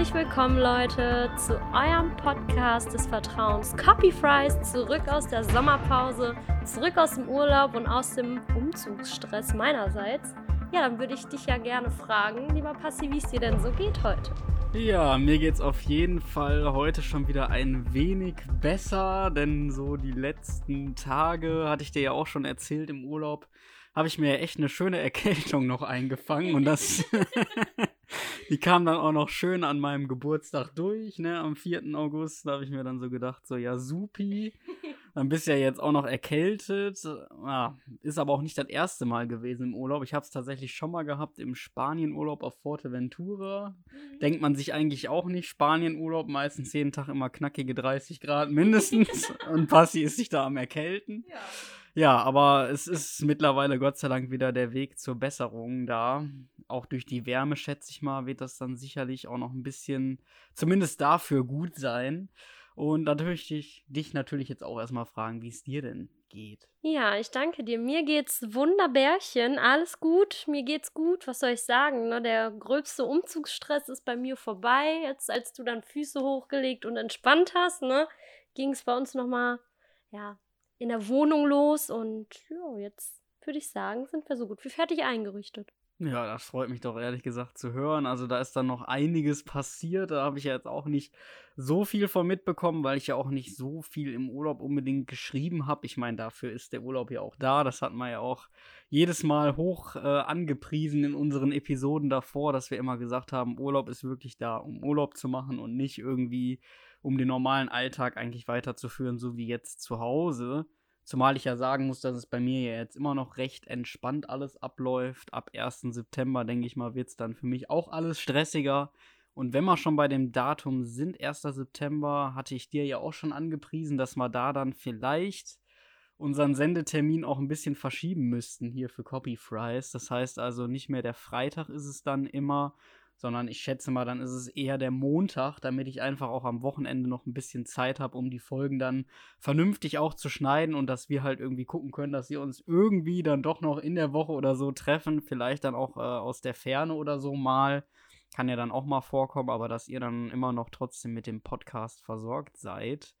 Herzlich willkommen, Leute, zu eurem Podcast des Vertrauens Copy Fries. Zurück aus der Sommerpause, zurück aus dem Urlaub und aus dem Umzugsstress meinerseits. Ja, dann würde ich dich ja gerne fragen, lieber Passi, wie es dir denn so geht heute. Ja, mir geht's auf jeden Fall heute schon wieder ein wenig besser, denn so die letzten Tage hatte ich dir ja auch schon erzählt im Urlaub, habe ich mir echt eine schöne Erkältung noch eingefangen und das die kam dann auch noch schön an meinem Geburtstag durch, ne, am 4. August. Da habe ich mir dann so gedacht, so, ja, supi. Dann bist du ja jetzt auch noch erkältet. Ja, ist aber auch nicht das erste Mal gewesen im Urlaub. Ich habe es tatsächlich schon mal gehabt im Spanienurlaub auf Forteventura. Mhm. Denkt man sich eigentlich auch nicht. Spanienurlaub, meistens jeden Tag immer knackige 30 Grad mindestens. Und Passi ist sich da am Erkälten. Ja. Ja, aber es ist mittlerweile Gott sei Dank wieder der Weg zur Besserung da. Auch durch die Wärme, schätze ich mal, wird das dann sicherlich auch noch ein bisschen, zumindest dafür gut sein. Und da möchte ich dich natürlich jetzt auch erstmal fragen, wie es dir denn geht. Ja, ich danke dir. Mir geht's wunderbärchen. Alles gut. Mir geht's gut. Was soll ich sagen? Ne? Der gröbste Umzugsstress ist bei mir vorbei. Jetzt, als du dann Füße hochgelegt und entspannt hast, ne, ging es bei uns nochmal, ja, in der Wohnung los und ja, jetzt würde ich sagen, sind wir so gut wie fertig eingerichtet. Ja, das freut mich doch ehrlich gesagt zu hören. Also da ist dann noch einiges passiert. Da habe ich ja jetzt auch nicht so viel von mitbekommen, weil ich ja auch nicht so viel im Urlaub unbedingt geschrieben habe. Ich meine, dafür ist der Urlaub ja auch da. Das hat man ja auch jedes Mal hoch äh, angepriesen in unseren Episoden davor, dass wir immer gesagt haben, Urlaub ist wirklich da, um Urlaub zu machen und nicht irgendwie um den normalen Alltag eigentlich weiterzuführen, so wie jetzt zu Hause. Zumal ich ja sagen muss, dass es bei mir ja jetzt immer noch recht entspannt alles abläuft. Ab 1. September, denke ich mal, wird es dann für mich auch alles stressiger. Und wenn wir schon bei dem Datum sind, 1. September, hatte ich dir ja auch schon angepriesen, dass wir da dann vielleicht unseren Sendetermin auch ein bisschen verschieben müssten hier für Copy Fries. Das heißt also nicht mehr der Freitag ist es dann immer, sondern ich schätze mal, dann ist es eher der Montag, damit ich einfach auch am Wochenende noch ein bisschen Zeit habe, um die Folgen dann vernünftig auch zu schneiden und dass wir halt irgendwie gucken können, dass wir uns irgendwie dann doch noch in der Woche oder so treffen, vielleicht dann auch äh, aus der Ferne oder so mal. Kann ja dann auch mal vorkommen, aber dass ihr dann immer noch trotzdem mit dem Podcast versorgt seid.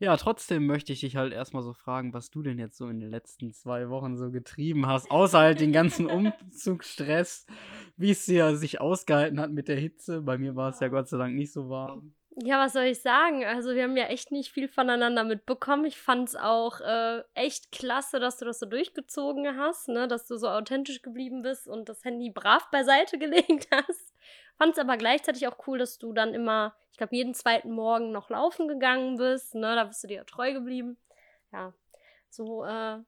Ja, trotzdem möchte ich dich halt erstmal so fragen, was du denn jetzt so in den letzten zwei Wochen so getrieben hast, außer halt den ganzen Umzugsstress, wie es dir sich ausgehalten hat mit der Hitze. Bei mir war es ja Gott sei Dank nicht so warm. Ja, was soll ich sagen? Also, wir haben ja echt nicht viel voneinander mitbekommen. Ich fand es auch äh, echt klasse, dass du das so durchgezogen hast, ne? dass du so authentisch geblieben bist und das Handy brav beiseite gelegt hast. Fand es aber gleichzeitig auch cool, dass du dann immer, ich glaube, jeden zweiten Morgen noch laufen gegangen bist. Ne? Da bist du dir treu geblieben. Ja, so äh,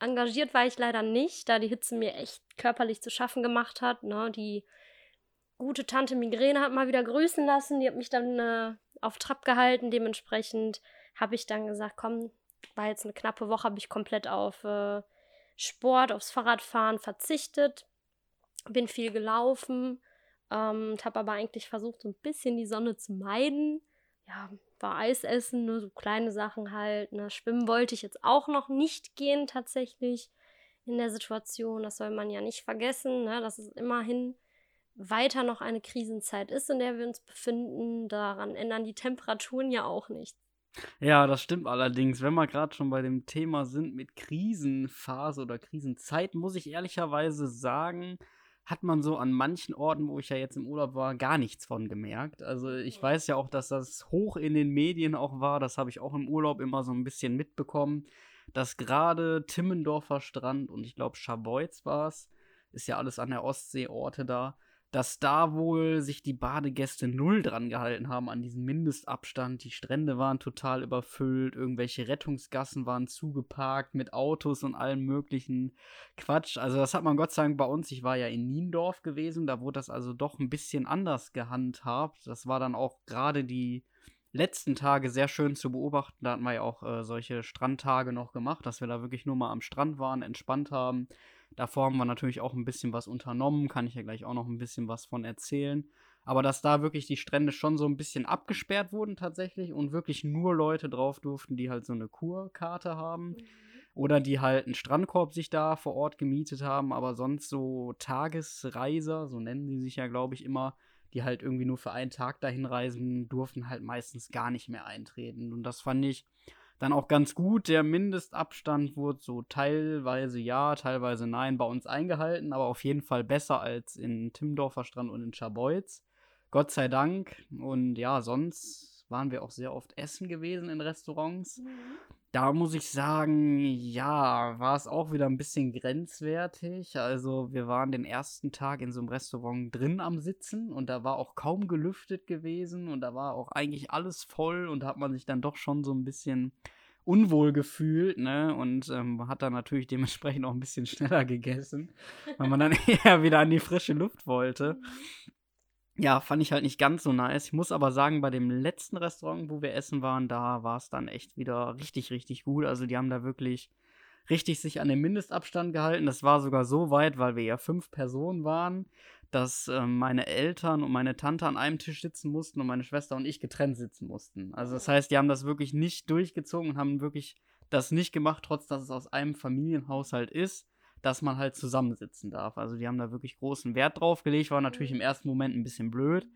engagiert war ich leider nicht, da die Hitze mir echt körperlich zu schaffen gemacht hat. Ne? Die gute Tante Migräne hat mal wieder grüßen lassen. Die hat mich dann äh, auf Trab gehalten. Dementsprechend habe ich dann gesagt, komm, war jetzt eine knappe Woche, habe ich komplett auf äh, Sport, aufs Fahrradfahren verzichtet. Bin viel gelaufen ähm, und habe aber eigentlich versucht, so ein bisschen die Sonne zu meiden. Ja, war Eis essen, ne, so kleine Sachen halt. Ne. Schwimmen wollte ich jetzt auch noch nicht gehen, tatsächlich in der Situation. Das soll man ja nicht vergessen, ne, dass es immerhin weiter noch eine Krisenzeit ist, in der wir uns befinden. Daran ändern die Temperaturen ja auch nichts. Ja, das stimmt allerdings. Wenn wir gerade schon bei dem Thema sind mit Krisenphase oder Krisenzeit, muss ich ehrlicherweise sagen, hat man so an manchen Orten, wo ich ja jetzt im Urlaub war, gar nichts von gemerkt. Also ich weiß ja auch, dass das hoch in den Medien auch war. Das habe ich auch im Urlaub immer so ein bisschen mitbekommen, dass gerade Timmendorfer Strand und ich glaube Scharbeutz war es, ist ja alles an der Ostsee Orte da, dass da wohl sich die Badegäste null dran gehalten haben an diesen Mindestabstand. Die Strände waren total überfüllt, irgendwelche Rettungsgassen waren zugeparkt mit Autos und allem möglichen Quatsch. Also das hat man Gott sei Dank bei uns. Ich war ja in Niendorf gewesen, da wurde das also doch ein bisschen anders gehandhabt. Das war dann auch gerade die letzten Tage sehr schön zu beobachten. Da hatten wir ja auch äh, solche Strandtage noch gemacht, dass wir da wirklich nur mal am Strand waren, entspannt haben Davor haben wir natürlich auch ein bisschen was unternommen, kann ich ja gleich auch noch ein bisschen was von erzählen. Aber dass da wirklich die Strände schon so ein bisschen abgesperrt wurden tatsächlich und wirklich nur Leute drauf durften, die halt so eine Kurkarte haben. Mhm. Oder die halt einen Strandkorb sich da vor Ort gemietet haben, aber sonst so Tagesreiser, so nennen sie sich ja, glaube ich, immer, die halt irgendwie nur für einen Tag dahin reisen, durften halt meistens gar nicht mehr eintreten. Und das fand ich dann auch ganz gut. Der Mindestabstand wurde so teilweise ja, teilweise nein bei uns eingehalten, aber auf jeden Fall besser als in Timmendorfer Strand und in Scharbeutz. Gott sei Dank. Und ja, sonst waren wir auch sehr oft essen gewesen in Restaurants. Mhm. Da muss ich sagen, ja, war es auch wieder ein bisschen grenzwertig. Also wir waren den ersten Tag in so einem Restaurant drin am Sitzen und da war auch kaum gelüftet gewesen und da war auch eigentlich alles voll und da hat man sich dann doch schon so ein bisschen unwohl gefühlt, ne? Und ähm, hat dann natürlich dementsprechend auch ein bisschen schneller gegessen, weil man dann eher wieder an die frische Luft wollte. Ja, fand ich halt nicht ganz so nice. Ich muss aber sagen, bei dem letzten Restaurant, wo wir essen waren, da war es dann echt wieder richtig, richtig gut. Also die haben da wirklich richtig sich an den Mindestabstand gehalten. Das war sogar so weit, weil wir ja fünf Personen waren, dass äh, meine Eltern und meine Tante an einem Tisch sitzen mussten und meine Schwester und ich getrennt sitzen mussten. Also das heißt, die haben das wirklich nicht durchgezogen und haben wirklich das nicht gemacht, trotz dass es aus einem Familienhaushalt ist dass man halt zusammensitzen darf. Also die haben da wirklich großen Wert drauf gelegt, war natürlich im ersten Moment ein bisschen blöd,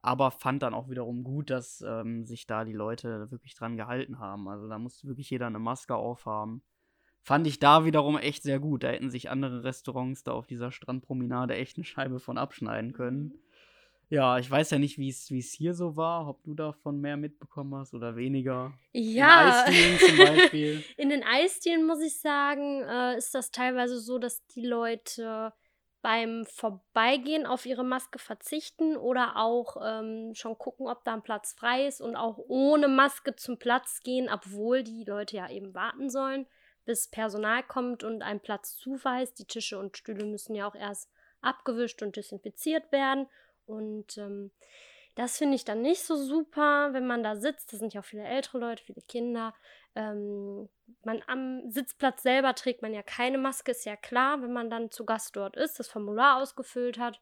aber fand dann auch wiederum gut, dass ähm, sich da die Leute wirklich dran gehalten haben. Also da musste wirklich jeder eine Maske aufhaben. Fand ich da wiederum echt sehr gut. Da hätten sich andere Restaurants da auf dieser Strandpromenade echt eine Scheibe von abschneiden können. Ja, ich weiß ja nicht, wie es hier so war, ob du davon mehr mitbekommen hast oder weniger. Ja. In Eisdielen zum Beispiel. In den Eisdielen, muss ich sagen, äh, ist das teilweise so, dass die Leute beim Vorbeigehen auf ihre Maske verzichten oder auch ähm, schon gucken, ob da ein Platz frei ist und auch ohne Maske zum Platz gehen, obwohl die Leute ja eben warten sollen, bis Personal kommt und ein Platz zuweist. Die Tische und Stühle müssen ja auch erst abgewischt und desinfiziert werden. Und ähm, das finde ich dann nicht so super, wenn man da sitzt. Da sind ja auch viele ältere Leute, viele Kinder. Ähm, man am Sitzplatz selber trägt man ja keine Maske, ist ja klar, wenn man dann zu Gast dort ist, das Formular ausgefüllt hat,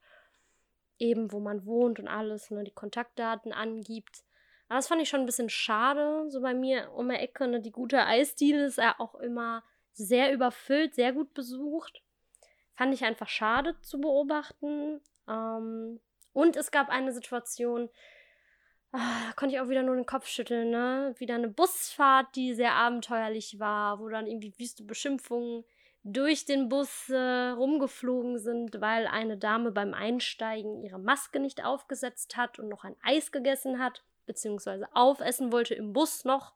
eben wo man wohnt und alles, ne, die Kontaktdaten angibt. Aber das fand ich schon ein bisschen schade, so bei mir um die Ecke. Ne, die gute Eisdiele ist ja auch immer sehr überfüllt, sehr gut besucht. Fand ich einfach schade zu beobachten. Ähm, und es gab eine Situation, ah, da konnte ich auch wieder nur den Kopf schütteln, ne? Wieder eine Busfahrt, die sehr abenteuerlich war, wo dann irgendwie wüste Beschimpfungen durch den Bus äh, rumgeflogen sind, weil eine Dame beim Einsteigen ihre Maske nicht aufgesetzt hat und noch ein Eis gegessen hat, beziehungsweise aufessen wollte im Bus noch.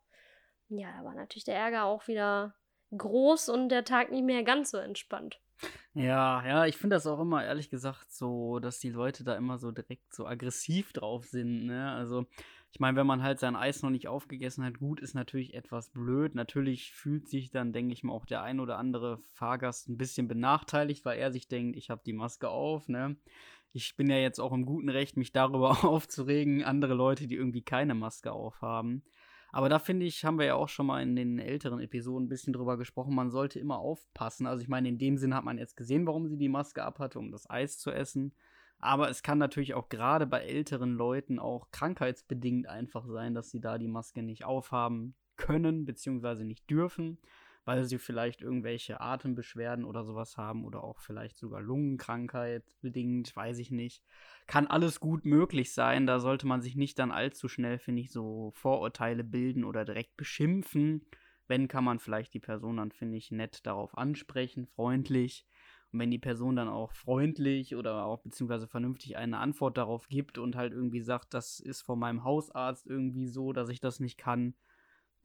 Ja, da war natürlich der Ärger auch wieder groß und der Tag nicht mehr ganz so entspannt. Ja, ja, ich finde das auch immer, ehrlich gesagt, so, dass die Leute da immer so direkt so aggressiv drauf sind, ne? Also, ich meine, wenn man halt sein Eis noch nicht aufgegessen hat, gut, ist natürlich etwas blöd. Natürlich fühlt sich dann, denke ich mal, auch der ein oder andere Fahrgast ein bisschen benachteiligt, weil er sich denkt, ich habe die Maske auf, ne? Ich bin ja jetzt auch im guten Recht, mich darüber aufzuregen, andere Leute, die irgendwie keine Maske aufhaben. Aber da finde ich, haben wir ja auch schon mal in den älteren Episoden ein bisschen drüber gesprochen, man sollte immer aufpassen. Also ich meine, in dem Sinn hat man jetzt gesehen, warum sie die Maske abhatte, um das Eis zu essen. Aber es kann natürlich auch gerade bei älteren Leuten auch krankheitsbedingt einfach sein, dass sie da die Maske nicht aufhaben können, beziehungsweise nicht dürfen weil sie vielleicht irgendwelche Atembeschwerden oder sowas haben oder auch vielleicht sogar Lungenkrankheit bedingt, weiß ich nicht. Kann alles gut möglich sein. Da sollte man sich nicht dann allzu schnell, finde ich, so Vorurteile bilden oder direkt beschimpfen. Wenn, kann man vielleicht die Person dann, finde ich, nett darauf ansprechen, freundlich. Und wenn die Person dann auch freundlich oder auch beziehungsweise vernünftig eine Antwort darauf gibt und halt irgendwie sagt, das ist von meinem Hausarzt irgendwie so, dass ich das nicht kann,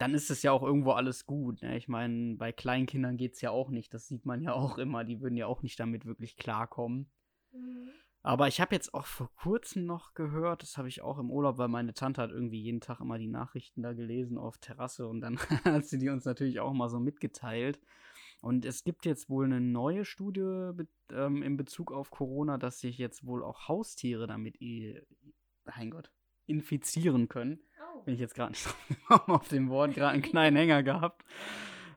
dann ist es ja auch irgendwo alles gut. Ne? Ich meine, bei Kleinkindern geht es ja auch nicht. Das sieht man ja auch immer. Die würden ja auch nicht damit wirklich klarkommen. Mhm. Aber ich habe jetzt auch vor kurzem noch gehört, das habe ich auch im Urlaub, weil meine Tante hat irgendwie jeden Tag immer die Nachrichten da gelesen auf Terrasse und dann hat sie die uns natürlich auch mal so mitgeteilt. Und es gibt jetzt wohl eine neue Studie ähm, in Bezug auf Corona, dass sich jetzt wohl auch Haustiere damit, mein Gott, infizieren können. Bin ich jetzt gerade nicht auf dem Wort, gerade einen kleinen Hänger gehabt.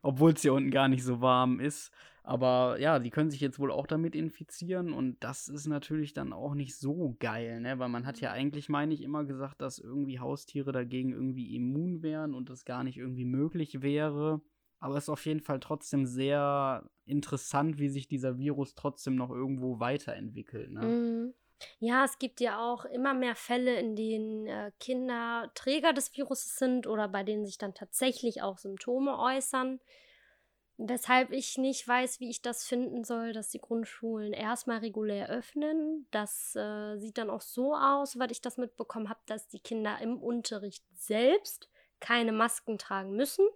Obwohl es hier unten gar nicht so warm ist. Aber ja, die können sich jetzt wohl auch damit infizieren und das ist natürlich dann auch nicht so geil, ne? Weil man hat ja eigentlich, meine ich, immer gesagt, dass irgendwie Haustiere dagegen irgendwie immun wären und das gar nicht irgendwie möglich wäre. Aber es ist auf jeden Fall trotzdem sehr interessant, wie sich dieser Virus trotzdem noch irgendwo weiterentwickelt. Ne? Mhm. Ja, es gibt ja auch immer mehr Fälle, in denen äh, Kinder Träger des Viruses sind oder bei denen sich dann tatsächlich auch Symptome äußern. Weshalb ich nicht weiß, wie ich das finden soll, dass die Grundschulen erstmal regulär öffnen. Das äh, sieht dann auch so aus, weil ich das mitbekommen habe, dass die Kinder im Unterricht selbst keine Masken tragen müssen.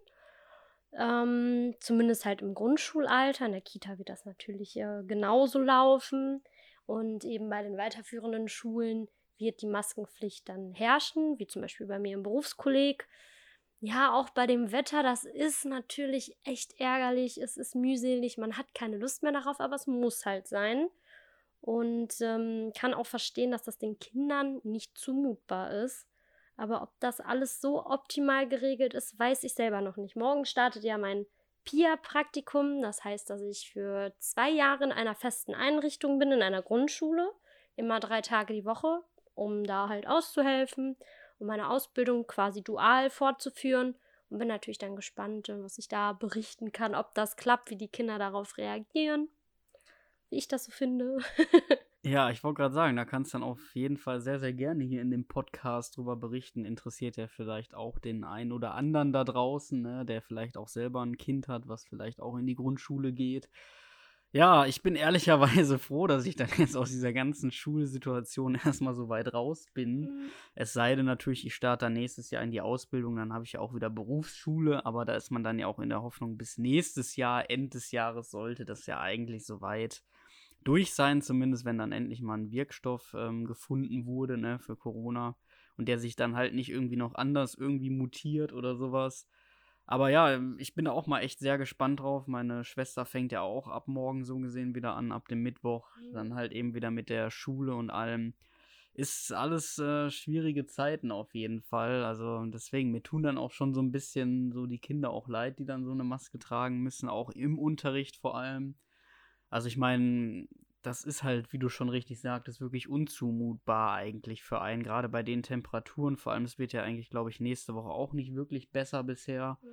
Ähm, zumindest halt im Grundschulalter. In der Kita wird das natürlich äh, genauso laufen. Und eben bei den weiterführenden Schulen wird die Maskenpflicht dann herrschen, wie zum Beispiel bei mir im Berufskolleg. Ja, auch bei dem Wetter, das ist natürlich echt ärgerlich, es ist mühselig, man hat keine Lust mehr darauf, aber es muss halt sein. Und ähm, kann auch verstehen, dass das den Kindern nicht zumutbar ist. Aber ob das alles so optimal geregelt ist, weiß ich selber noch nicht. Morgen startet ja mein PIA-Praktikum. Das heißt, dass ich für zwei Jahre in einer festen Einrichtung bin, in einer Grundschule, immer drei Tage die Woche, um da halt auszuhelfen, um meine Ausbildung quasi dual fortzuführen. Und bin natürlich dann gespannt, was ich da berichten kann, ob das klappt, wie die Kinder darauf reagieren, wie ich das so finde. Ja, ich wollte gerade sagen, da kannst du dann auf jeden Fall sehr, sehr gerne hier in dem Podcast drüber berichten. Interessiert ja vielleicht auch den einen oder anderen da draußen, ne, der vielleicht auch selber ein Kind hat, was vielleicht auch in die Grundschule geht. Ja, ich bin ehrlicherweise froh, dass ich dann jetzt aus dieser ganzen Schulsituation erstmal so weit raus bin. Mhm. Es sei denn natürlich, ich starte dann nächstes Jahr in die Ausbildung, dann habe ich ja auch wieder Berufsschule, aber da ist man dann ja auch in der Hoffnung, bis nächstes Jahr, Ende des Jahres sollte das ja eigentlich soweit durch sein, zumindest wenn dann endlich mal ein Wirkstoff ähm, gefunden wurde ne, für Corona und der sich dann halt nicht irgendwie noch anders irgendwie mutiert oder sowas. Aber ja, ich bin da auch mal echt sehr gespannt drauf. Meine Schwester fängt ja auch ab morgen so gesehen wieder an, ab dem Mittwoch. Mhm. Dann halt eben wieder mit der Schule und allem. Ist alles äh, schwierige Zeiten auf jeden Fall. Also deswegen, mir tun dann auch schon so ein bisschen so die Kinder auch leid, die dann so eine Maske tragen müssen, auch im Unterricht vor allem. Also ich meine, das ist halt, wie du schon richtig sagtest, wirklich unzumutbar eigentlich für einen, gerade bei den Temperaturen. Vor allem, es wird ja eigentlich, glaube ich, nächste Woche auch nicht wirklich besser bisher. Mhm.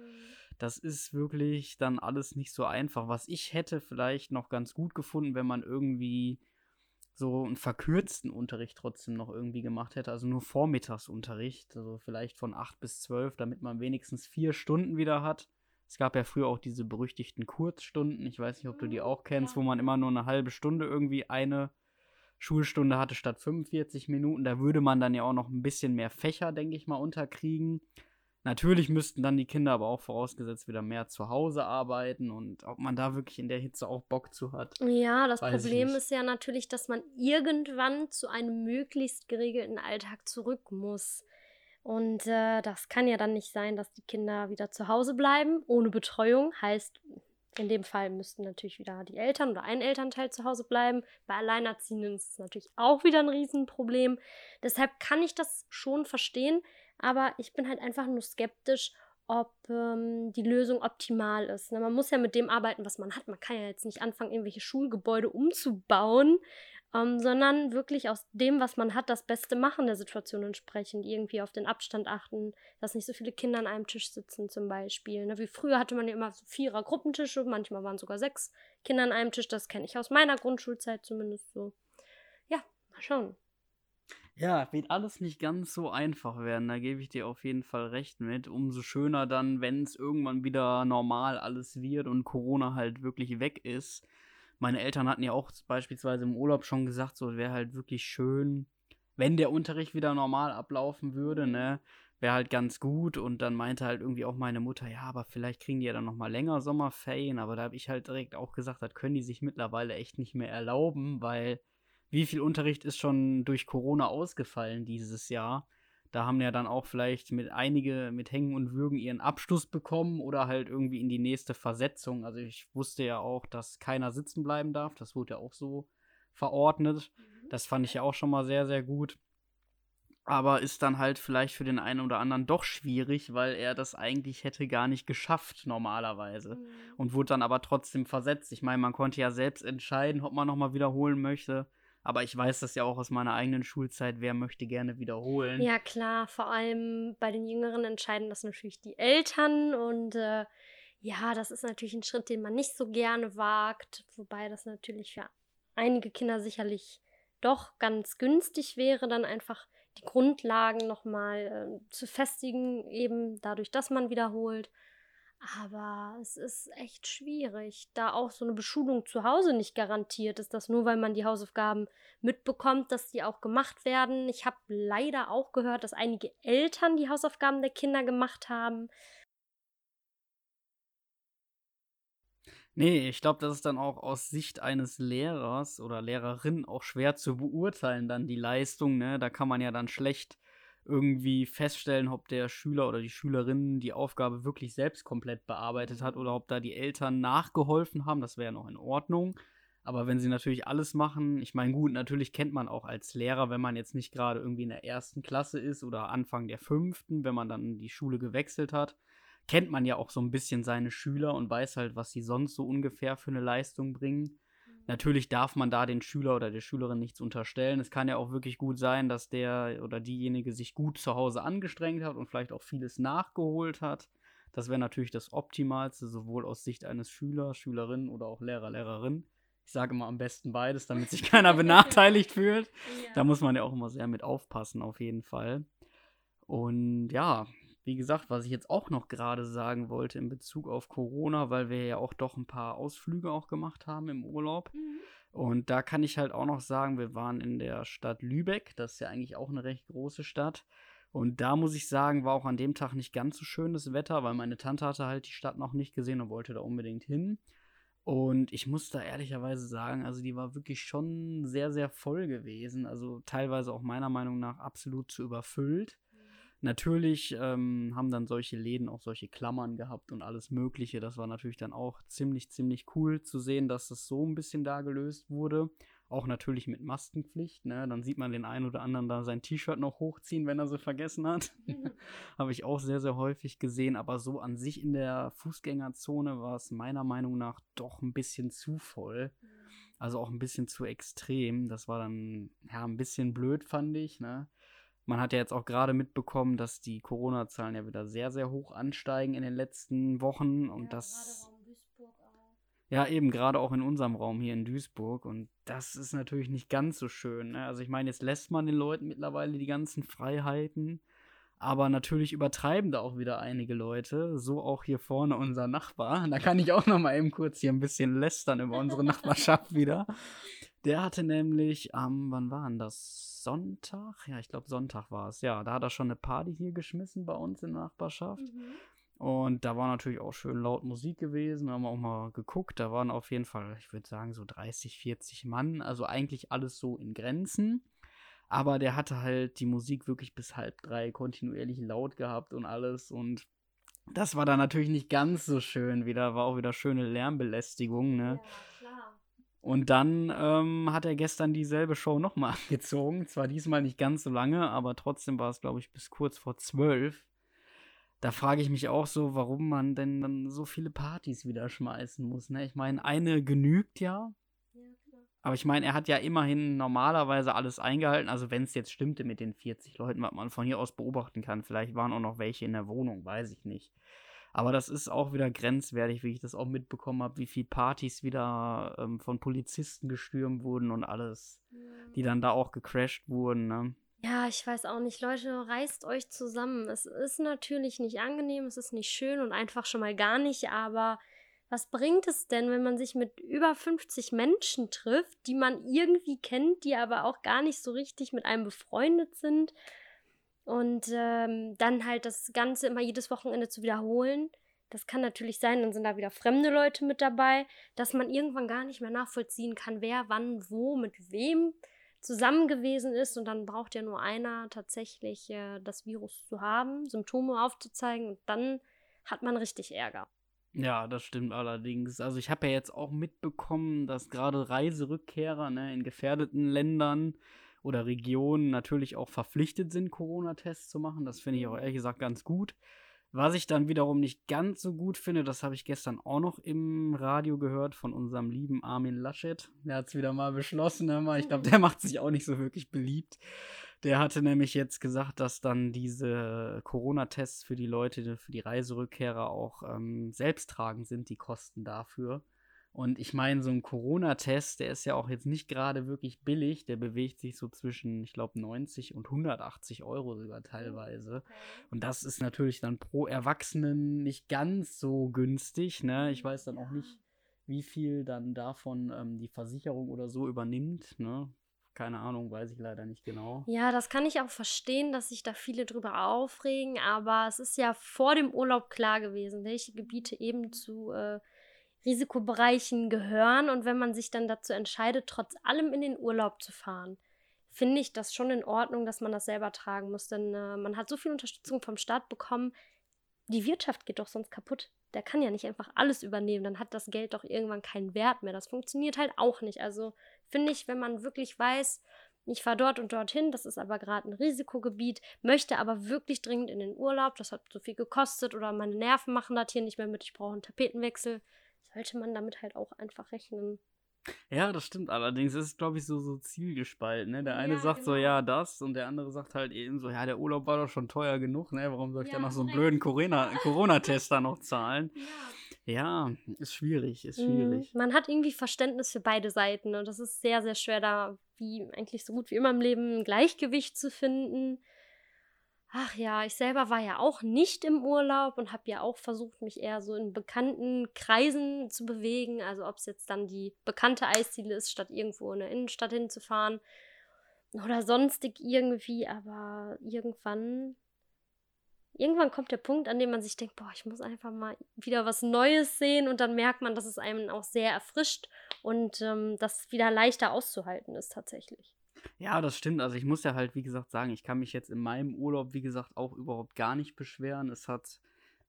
Das ist wirklich dann alles nicht so einfach. Was ich hätte vielleicht noch ganz gut gefunden, wenn man irgendwie so einen verkürzten Unterricht trotzdem noch irgendwie gemacht hätte, also nur Vormittagsunterricht, also vielleicht von 8 bis 12, damit man wenigstens vier Stunden wieder hat. Es gab ja früher auch diese berüchtigten Kurzstunden. Ich weiß nicht, ob du die auch kennst, wo man immer nur eine halbe Stunde irgendwie eine Schulstunde hatte statt 45 Minuten. Da würde man dann ja auch noch ein bisschen mehr Fächer, denke ich mal, unterkriegen. Natürlich müssten dann die Kinder aber auch vorausgesetzt wieder mehr zu Hause arbeiten und ob man da wirklich in der Hitze auch Bock zu hat. Ja, das Problem ist ja natürlich, dass man irgendwann zu einem möglichst geregelten Alltag zurück muss. Und äh, das kann ja dann nicht sein, dass die Kinder wieder zu Hause bleiben, ohne Betreuung. Heißt, in dem Fall müssten natürlich wieder die Eltern oder ein Elternteil zu Hause bleiben. Bei Alleinerziehenden ist es natürlich auch wieder ein Riesenproblem. Deshalb kann ich das schon verstehen, aber ich bin halt einfach nur skeptisch, ob ähm, die Lösung optimal ist. Na, man muss ja mit dem arbeiten, was man hat. Man kann ja jetzt nicht anfangen, irgendwelche Schulgebäude umzubauen ähm, sondern wirklich aus dem, was man hat, das Beste machen der Situation entsprechend. Irgendwie auf den Abstand achten, dass nicht so viele Kinder an einem Tisch sitzen zum Beispiel. Ne? Wie früher hatte man ja immer so vierer Gruppentische, manchmal waren sogar sechs Kinder an einem Tisch. Das kenne ich aus meiner Grundschulzeit zumindest so. Ja, mal schauen. Ja, wird alles nicht ganz so einfach werden, da gebe ich dir auf jeden Fall recht mit. Umso schöner dann, wenn es irgendwann wieder normal alles wird und Corona halt wirklich weg ist, meine Eltern hatten ja auch beispielsweise im Urlaub schon gesagt, so wäre halt wirklich schön, wenn der Unterricht wieder normal ablaufen würde, ne? Wäre halt ganz gut. Und dann meinte halt irgendwie auch meine Mutter, ja, aber vielleicht kriegen die ja dann nochmal länger Sommerferien. Aber da habe ich halt direkt auch gesagt, das können die sich mittlerweile echt nicht mehr erlauben, weil wie viel Unterricht ist schon durch Corona ausgefallen dieses Jahr? Da haben ja dann auch vielleicht mit einige mit Hängen und Würgen ihren Abschluss bekommen oder halt irgendwie in die nächste Versetzung. Also ich wusste ja auch, dass keiner sitzen bleiben darf. Das wurde ja auch so verordnet. Mhm. Das fand ich ja auch schon mal sehr, sehr gut. Aber ist dann halt vielleicht für den einen oder anderen doch schwierig, weil er das eigentlich hätte gar nicht geschafft normalerweise. Mhm. Und wurde dann aber trotzdem versetzt. Ich meine, man konnte ja selbst entscheiden, ob man nochmal wiederholen möchte. Aber ich weiß das ja auch aus meiner eigenen Schulzeit, wer möchte gerne wiederholen. Ja, klar, vor allem bei den Jüngeren entscheiden das natürlich die Eltern und äh, ja, das ist natürlich ein Schritt, den man nicht so gerne wagt, wobei das natürlich für einige Kinder sicherlich doch ganz günstig wäre, dann einfach die Grundlagen nochmal äh, zu festigen, eben dadurch, dass man wiederholt. Aber es ist echt schwierig, da auch so eine Beschulung zu Hause nicht garantiert ist, dass nur weil man die Hausaufgaben mitbekommt, dass die auch gemacht werden. Ich habe leider auch gehört, dass einige Eltern die Hausaufgaben der Kinder gemacht haben. Nee, ich glaube, das ist dann auch aus Sicht eines Lehrers oder Lehrerin auch schwer zu beurteilen, dann die Leistung, ne? Da kann man ja dann schlecht irgendwie feststellen, ob der Schüler oder die Schülerin die Aufgabe wirklich selbst komplett bearbeitet hat oder ob da die Eltern nachgeholfen haben. Das wäre noch in Ordnung. Aber wenn sie natürlich alles machen, ich meine, gut, natürlich kennt man auch als Lehrer, wenn man jetzt nicht gerade irgendwie in der ersten Klasse ist oder Anfang der fünften, wenn man dann die Schule gewechselt hat, kennt man ja auch so ein bisschen seine Schüler und weiß halt, was sie sonst so ungefähr für eine Leistung bringen. Natürlich darf man da den Schüler oder der Schülerin nichts unterstellen. Es kann ja auch wirklich gut sein, dass der oder diejenige sich gut zu Hause angestrengt hat und vielleicht auch vieles nachgeholt hat. Das wäre natürlich das Optimalste, sowohl aus Sicht eines Schülers, Schülerin oder auch Lehrer, Lehrerin. Ich sage immer am besten beides, damit sich keiner benachteiligt fühlt. Ja. Da muss man ja auch immer sehr mit aufpassen, auf jeden Fall. Und ja, wie gesagt, was ich jetzt auch noch gerade sagen wollte in Bezug auf Corona, weil wir ja auch doch ein paar Ausflüge auch gemacht haben im Urlaub. Mhm. Und da kann ich halt auch noch sagen, wir waren in der Stadt Lübeck, das ist ja eigentlich auch eine recht große Stadt. Und da muss ich sagen, war auch an dem Tag nicht ganz so schönes Wetter, weil meine Tante hatte halt die Stadt noch nicht gesehen und wollte da unbedingt hin. Und ich muss da ehrlicherweise sagen, also die war wirklich schon sehr, sehr voll gewesen. Also teilweise auch meiner Meinung nach absolut zu überfüllt. Natürlich ähm, haben dann solche Läden auch solche Klammern gehabt und alles Mögliche. Das war natürlich dann auch ziemlich, ziemlich cool zu sehen, dass das so ein bisschen da gelöst wurde. Auch natürlich mit Maskenpflicht. Ne? Dann sieht man den einen oder anderen da sein T-Shirt noch hochziehen, wenn er sie vergessen hat. Mhm. Habe ich auch sehr, sehr häufig gesehen. Aber so an sich in der Fußgängerzone war es meiner Meinung nach doch ein bisschen zu voll. Mhm. Also auch ein bisschen zu extrem. Das war dann ja ein bisschen blöd, fand ich. Ne? Man hat ja jetzt auch gerade mitbekommen, dass die Corona-Zahlen ja wieder sehr, sehr hoch ansteigen in den letzten Wochen und ja, das. Ja, eben gerade auch in unserem Raum hier in Duisburg. Und das ist natürlich nicht ganz so schön. Ne? Also ich meine, jetzt lässt man den Leuten mittlerweile die ganzen Freiheiten. Aber natürlich übertreiben da auch wieder einige Leute. So auch hier vorne unser Nachbar. Da kann ich auch noch mal eben kurz hier ein bisschen lästern über unsere Nachbarschaft wieder. Der hatte nämlich am, ähm, wann war denn das? Sonntag? Ja, ich glaube Sonntag war es. Ja, da hat er schon eine Party hier geschmissen bei uns in der Nachbarschaft. Mhm. Und da war natürlich auch schön laut Musik gewesen. Da haben wir auch mal geguckt. Da waren auf jeden Fall, ich würde sagen, so 30, 40 Mann. Also eigentlich alles so in Grenzen. Aber der hatte halt die Musik wirklich bis halb drei kontinuierlich laut gehabt und alles. Und das war dann natürlich nicht ganz so schön wieder. War auch wieder schöne Lärmbelästigung, ne? Ja. Und dann ähm, hat er gestern dieselbe Show nochmal angezogen. Zwar diesmal nicht ganz so lange, aber trotzdem war es, glaube ich, bis kurz vor zwölf. Da frage ich mich auch so, warum man denn dann so viele Partys wieder schmeißen muss. Ne? Ich meine, eine genügt ja. Aber ich meine, er hat ja immerhin normalerweise alles eingehalten. Also wenn es jetzt stimmte mit den 40 Leuten, was man von hier aus beobachten kann. Vielleicht waren auch noch welche in der Wohnung, weiß ich nicht. Aber das ist auch wieder grenzwertig, wie ich das auch mitbekommen habe, wie viele Partys wieder ähm, von Polizisten gestürmt wurden und alles, ja. die dann da auch gecrashed wurden. Ne? Ja, ich weiß auch nicht. Leute, reißt euch zusammen. Es ist natürlich nicht angenehm, es ist nicht schön und einfach schon mal gar nicht, aber was bringt es denn, wenn man sich mit über 50 Menschen trifft, die man irgendwie kennt, die aber auch gar nicht so richtig mit einem befreundet sind? Und ähm, dann halt das Ganze immer jedes Wochenende zu wiederholen. Das kann natürlich sein, dann sind da wieder fremde Leute mit dabei, dass man irgendwann gar nicht mehr nachvollziehen kann, wer wann wo mit wem zusammen gewesen ist. Und dann braucht ja nur einer tatsächlich äh, das Virus zu haben, Symptome aufzuzeigen und dann hat man richtig Ärger. Ja, das stimmt allerdings. Also ich habe ja jetzt auch mitbekommen, dass gerade Reiserückkehrer ne, in gefährdeten Ländern oder Regionen natürlich auch verpflichtet sind, Corona-Tests zu machen. Das finde ich auch ehrlich gesagt ganz gut. Was ich dann wiederum nicht ganz so gut finde, das habe ich gestern auch noch im Radio gehört von unserem lieben Armin Laschet. Der hat es wieder mal beschlossen. Immer. Ich glaube, der macht sich auch nicht so wirklich beliebt. Der hatte nämlich jetzt gesagt, dass dann diese Corona-Tests für die Leute, für die Reiserückkehrer auch ähm, selbsttragend sind, die Kosten dafür. Und ich meine, so ein Corona-Test, der ist ja auch jetzt nicht gerade wirklich billig. Der bewegt sich so zwischen, ich glaube, 90 und 180 Euro sogar teilweise. Und das ist natürlich dann pro Erwachsenen nicht ganz so günstig. Ne? Ich weiß dann auch nicht, wie viel dann davon ähm, die Versicherung oder so übernimmt. Ne? Keine Ahnung, weiß ich leider nicht genau. Ja, das kann ich auch verstehen, dass sich da viele drüber aufregen, aber es ist ja vor dem Urlaub klar gewesen, welche Gebiete eben zu äh, Risikobereichen gehören. Und wenn man sich dann dazu entscheidet, trotz allem in den Urlaub zu fahren, finde ich das schon in Ordnung, dass man das selber tragen muss. Denn äh, man hat so viel Unterstützung vom Staat bekommen. Die Wirtschaft geht doch sonst kaputt. Der kann ja nicht einfach alles übernehmen. Dann hat das Geld doch irgendwann keinen Wert mehr. Das funktioniert halt auch nicht. Also finde ich, wenn man wirklich weiß, ich fahre dort und dorthin, das ist aber gerade ein Risikogebiet, möchte aber wirklich dringend in den Urlaub, das hat so viel gekostet oder meine Nerven machen das hier nicht mehr mit, ich brauche einen Tapetenwechsel, sollte man damit halt auch einfach rechnen. Ja, das stimmt. Allerdings ist es, glaube ich, so, so zielgespalten. Ne? Der eine ja, sagt genau. so, ja, das, und der andere sagt halt eben so, ja, der Urlaub war doch schon teuer genug, ne? Warum soll ich ja, dann noch so einen blöden Corona-Test da noch zahlen? Ja. ja, ist schwierig, ist mhm. schwierig. Man hat irgendwie Verständnis für beide Seiten und das ist sehr, sehr schwer, da wie eigentlich so gut wie immer im Leben ein Gleichgewicht zu finden. Ach ja, ich selber war ja auch nicht im Urlaub und habe ja auch versucht, mich eher so in bekannten Kreisen zu bewegen. Also ob es jetzt dann die bekannte Eisziele ist, statt irgendwo in der Innenstadt hinzufahren oder sonstig irgendwie. Aber irgendwann, irgendwann kommt der Punkt, an dem man sich denkt, boah, ich muss einfach mal wieder was Neues sehen und dann merkt man, dass es einem auch sehr erfrischt und ähm, das wieder leichter auszuhalten ist tatsächlich. Ja, das stimmt. Also ich muss ja halt, wie gesagt, sagen, ich kann mich jetzt in meinem Urlaub, wie gesagt, auch überhaupt gar nicht beschweren. Es hat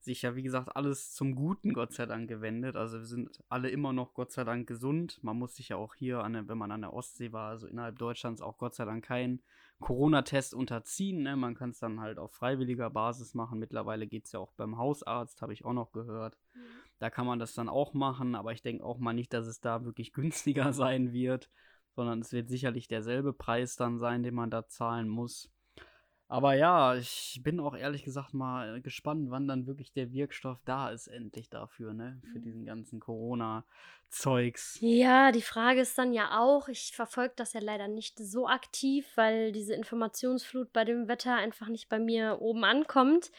sich ja, wie gesagt, alles zum Guten, Gott sei Dank, gewendet. Also wir sind alle immer noch, Gott sei Dank, gesund. Man muss sich ja auch hier, der, wenn man an der Ostsee war, also innerhalb Deutschlands, auch Gott sei Dank keinen Corona-Test unterziehen. Ne? Man kann es dann halt auf freiwilliger Basis machen. Mittlerweile geht es ja auch beim Hausarzt, habe ich auch noch gehört. Mhm. Da kann man das dann auch machen, aber ich denke auch mal nicht, dass es da wirklich günstiger sein wird sondern es wird sicherlich derselbe Preis dann sein, den man da zahlen muss. Aber ja, ich bin auch ehrlich gesagt mal gespannt, wann dann wirklich der Wirkstoff da ist, endlich dafür, ne? Für diesen mhm. ganzen Corona-Zeugs. Ja, die Frage ist dann ja auch, ich verfolge das ja leider nicht so aktiv, weil diese Informationsflut bei dem Wetter einfach nicht bei mir oben ankommt.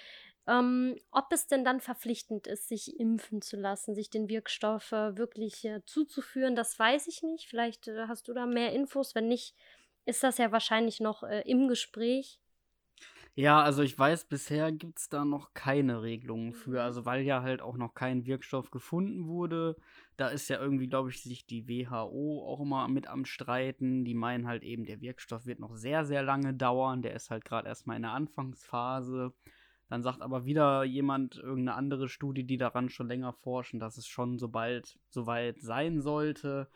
Ähm, ob es denn dann verpflichtend ist, sich impfen zu lassen, sich den Wirkstoff wirklich äh, zuzuführen, das weiß ich nicht. Vielleicht äh, hast du da mehr Infos. Wenn nicht, ist das ja wahrscheinlich noch äh, im Gespräch. Ja, also ich weiß, bisher gibt es da noch keine Regelungen für. Mhm. Also weil ja halt auch noch kein Wirkstoff gefunden wurde. Da ist ja irgendwie, glaube ich, sich die WHO auch immer mit am Streiten. Die meinen halt eben, der Wirkstoff wird noch sehr, sehr lange dauern. Der ist halt gerade erstmal in der Anfangsphase. Dann sagt aber wieder jemand, irgendeine andere Studie, die daran schon länger forschen, dass es schon so bald soweit sein sollte.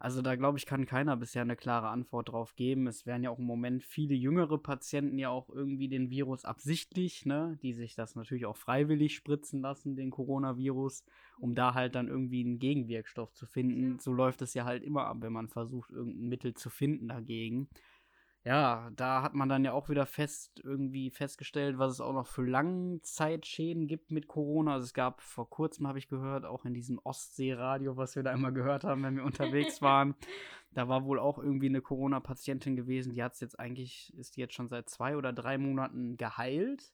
Also da glaube ich, kann keiner bisher eine klare Antwort drauf geben. Es werden ja auch im Moment viele jüngere Patienten ja auch irgendwie den Virus absichtlich, ne, die sich das natürlich auch freiwillig spritzen lassen, den Coronavirus, um da halt dann irgendwie einen Gegenwirkstoff zu finden. So läuft es ja halt immer ab, wenn man versucht, irgendein Mittel zu finden dagegen ja, da hat man dann ja auch wieder fest irgendwie festgestellt, was es auch noch für Langzeitschäden gibt mit Corona. Also es gab vor kurzem, habe ich gehört, auch in diesem Ostseeradio, was wir da immer gehört haben, wenn wir unterwegs waren, da war wohl auch irgendwie eine Corona-Patientin gewesen, die hat es jetzt eigentlich, ist die jetzt schon seit zwei oder drei Monaten geheilt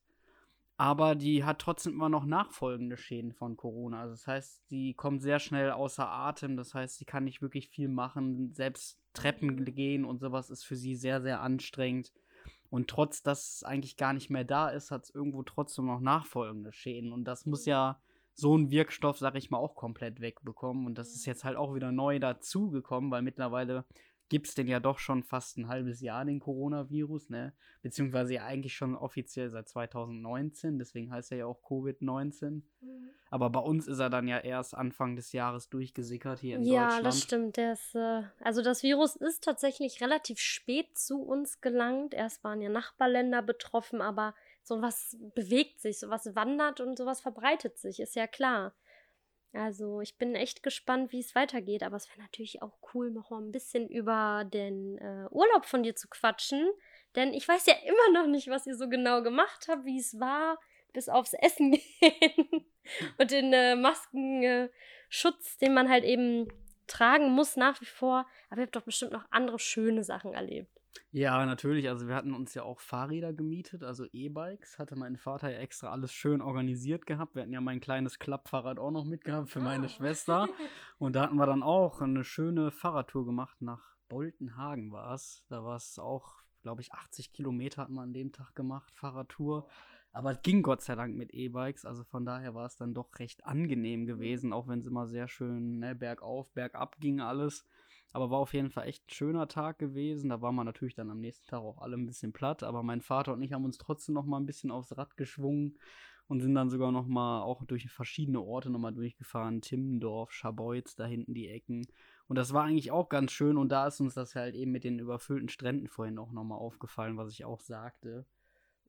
aber die hat trotzdem immer noch nachfolgende Schäden von Corona. Also das heißt, sie kommt sehr schnell außer Atem, das heißt, sie kann nicht wirklich viel machen, selbst Treppen gehen und sowas ist für sie sehr, sehr anstrengend. Und trotz, dass es eigentlich gar nicht mehr da ist, hat es irgendwo trotzdem noch nachfolgende Schäden. Und das muss ja so ein Wirkstoff, sag ich mal, auch komplett wegbekommen. Und das ist jetzt halt auch wieder neu dazugekommen, weil mittlerweile gibt es den ja doch schon fast ein halbes Jahr, den Coronavirus, ne? Beziehungsweise ja eigentlich schon offiziell seit 2019, deswegen heißt er ja auch Covid-19. Mhm. Aber bei uns ist er dann ja erst Anfang des Jahres durchgesickert hier in ja, Deutschland. Ja, das stimmt. Das, äh, also das Virus ist tatsächlich relativ spät zu uns gelangt. Erst waren ja Nachbarländer betroffen, aber sowas bewegt sich, sowas wandert und sowas verbreitet sich, ist ja klar. Also ich bin echt gespannt, wie es weitergeht. Aber es wäre natürlich auch cool, noch mal ein bisschen über den äh, Urlaub von dir zu quatschen. Denn ich weiß ja immer noch nicht, was ihr so genau gemacht habt, wie es war, bis aufs Essen gehen und den äh, Masken äh, Schutz, den man halt eben tragen muss nach wie vor. Aber ihr habt doch bestimmt noch andere schöne Sachen erlebt. Ja, natürlich. Also wir hatten uns ja auch Fahrräder gemietet, also E-Bikes. Hatte mein Vater ja extra alles schön organisiert gehabt. Wir hatten ja mein kleines Klappfahrrad auch noch mitgehabt für meine oh. Schwester. Und da hatten wir dann auch eine schöne Fahrradtour gemacht nach Boltenhagen war es. Da war es auch, glaube ich, 80 Kilometer hatten wir an dem Tag gemacht, Fahrradtour. Aber es ging Gott sei Dank mit E-Bikes, also von daher war es dann doch recht angenehm gewesen, auch wenn es immer sehr schön ne, bergauf, bergab ging alles. Aber war auf jeden Fall echt ein schöner Tag gewesen. Da war man natürlich dann am nächsten Tag auch alle ein bisschen platt, aber mein Vater und ich haben uns trotzdem noch mal ein bisschen aufs Rad geschwungen und sind dann sogar noch mal auch durch verschiedene Orte noch mal durchgefahren. Timmendorf, Scharbeutz, da hinten die Ecken. Und das war eigentlich auch ganz schön und da ist uns das halt eben mit den überfüllten Stränden vorhin auch noch mal aufgefallen, was ich auch sagte.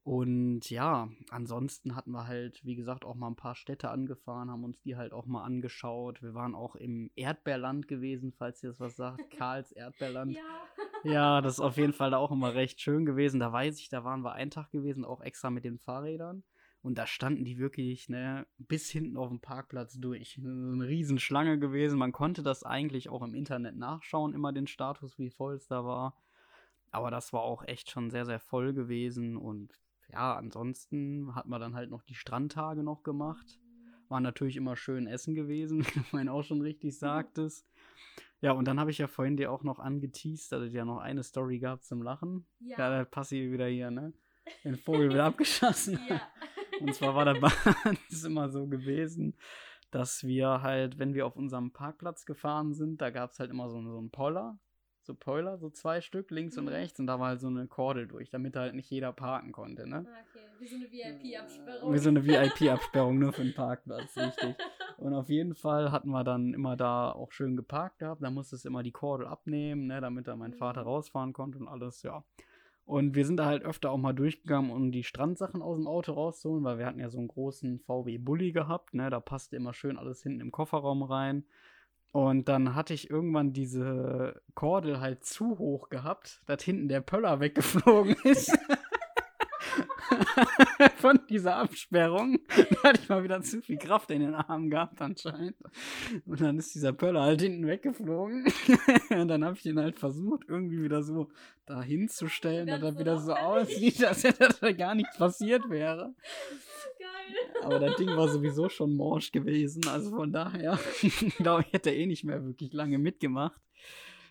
Und ja, ansonsten hatten wir halt, wie gesagt, auch mal ein paar Städte angefahren, haben uns die halt auch mal angeschaut. Wir waren auch im Erdbeerland gewesen, falls ihr das was sagt. Karls Erdbeerland. Ja. ja, das ist auf jeden Fall da auch immer recht schön gewesen. Da weiß ich, da waren wir einen Tag gewesen, auch extra mit den Fahrrädern. Und da standen die wirklich, ne, bis hinten auf dem Parkplatz durch. Eine Riesenschlange gewesen. Man konnte das eigentlich auch im Internet nachschauen, immer den Status, wie voll es da war. Aber das war auch echt schon sehr, sehr voll gewesen. Und ja, ansonsten hat man dann halt noch die Strandtage noch gemacht. War natürlich immer schön essen gewesen, wie du vorhin auch schon richtig sagtest. Ja, und dann habe ich ja vorhin dir auch noch angeteased, dass es ja noch eine Story gab zum Lachen. Ja, ja da passi wieder hier, ne? Den Vogel wieder abgeschossen. ja. Und zwar war dabei es immer so gewesen, dass wir halt, wenn wir auf unserem Parkplatz gefahren sind, da gab es halt immer so, so einen Poller so Poiler, so zwei Stück, links mhm. und rechts, und da war halt so eine Kordel durch, damit halt nicht jeder parken konnte, ne? Ah, okay, wie so eine VIP-Absperrung. Wie so eine VIP-Absperrung, nur für den Parkplatz, richtig. Und auf jeden Fall hatten wir dann immer da auch schön geparkt gehabt, da musste es immer die Kordel abnehmen, ne, damit da mein Vater mhm. rausfahren konnte und alles, ja. Und wir sind da halt öfter auch mal durchgegangen, um die Strandsachen aus dem Auto rauszuholen, weil wir hatten ja so einen großen VW-Bully gehabt, ne, da passte immer schön alles hinten im Kofferraum rein. Und dann hatte ich irgendwann diese Kordel halt zu hoch gehabt, dass hinten der Pöller weggeflogen ist. Von dieser Absperrung. Da hatte ich mal wieder zu viel Kraft in den Armen gehabt anscheinend. Und dann ist dieser Pöller halt hinten weggeflogen. Und dann habe ich ihn halt versucht, irgendwie wieder so dahin zu stellen, dass er wieder so aussieht, als hätte da gar nichts passiert wäre. Aber das Ding war sowieso schon morsch gewesen. Also von daher, glaube ich, hätte er eh nicht mehr wirklich lange mitgemacht.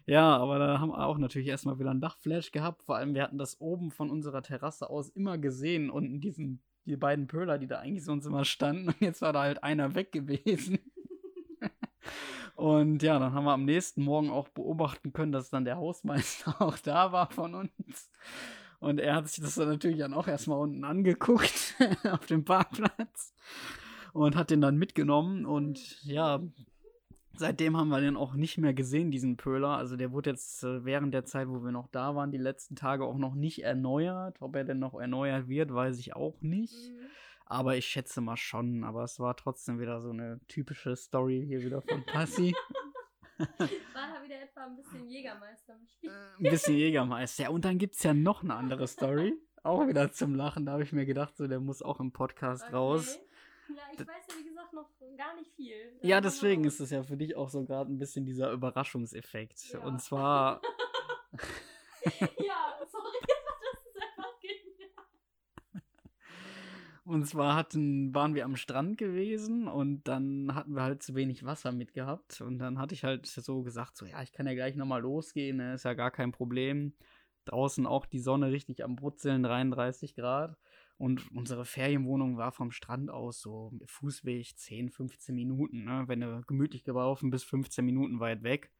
Ja, aber da haben wir auch natürlich erstmal wieder ein Dachflash gehabt. Vor allem, wir hatten das oben von unserer Terrasse aus immer gesehen. Unten diesen, die beiden Pöler, die da eigentlich sonst immer standen. Und jetzt war da halt einer weg gewesen. Und ja, dann haben wir am nächsten Morgen auch beobachten können, dass dann der Hausmeister auch da war von uns. Und er hat sich das dann natürlich dann auch erstmal unten angeguckt auf dem Parkplatz und hat den dann mitgenommen. Und ja, seitdem haben wir den auch nicht mehr gesehen, diesen Pöhler. Also der wurde jetzt äh, während der Zeit, wo wir noch da waren, die letzten Tage auch noch nicht erneuert. Ob er denn noch erneuert wird, weiß ich auch nicht. Mhm. Aber ich schätze mal schon. Aber es war trotzdem wieder so eine typische Story hier wieder von Passi. War da etwa ein bisschen Jägermeister im Spiel? Ein bisschen Jägermeister. Ja, und dann gibt es ja noch eine andere Story. Auch wieder zum Lachen. Da habe ich mir gedacht, so, der muss auch im Podcast okay. raus. Ja, ich weiß ja, wie gesagt, noch gar nicht viel. Ja, deswegen ist es ja für dich auch so gerade ein bisschen dieser Überraschungseffekt. Ja. Und zwar. ja, Und zwar hatten, waren wir am Strand gewesen und dann hatten wir halt zu wenig Wasser mitgehabt. Und dann hatte ich halt so gesagt, so ja, ich kann ja gleich nochmal losgehen, ne? ist ja gar kein Problem. Draußen auch die Sonne richtig am Brutzeln, 33 Grad. Und unsere Ferienwohnung war vom Strand aus so Fußweg 10, 15 Minuten. Ne? Wenn du gemütlich gelaufen bis 15 Minuten weit weg.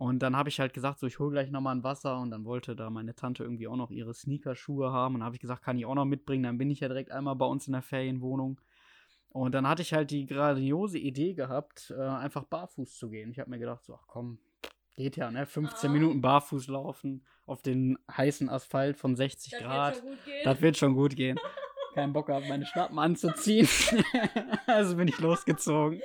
Und dann habe ich halt gesagt, so ich hole gleich nochmal ein Wasser und dann wollte da meine Tante irgendwie auch noch ihre Sneakerschuhe haben und dann habe ich gesagt, kann ich auch noch mitbringen, dann bin ich ja direkt einmal bei uns in der Ferienwohnung. Und dann hatte ich halt die grandiose Idee gehabt, äh, einfach barfuß zu gehen. Ich habe mir gedacht, so, ach komm, geht ja, ne? 15 oh. Minuten barfuß laufen auf den heißen Asphalt von 60 das Grad. Wird das wird schon gut gehen. Kein Bock gehabt, meine Schnappen anzuziehen. also bin ich losgezogen.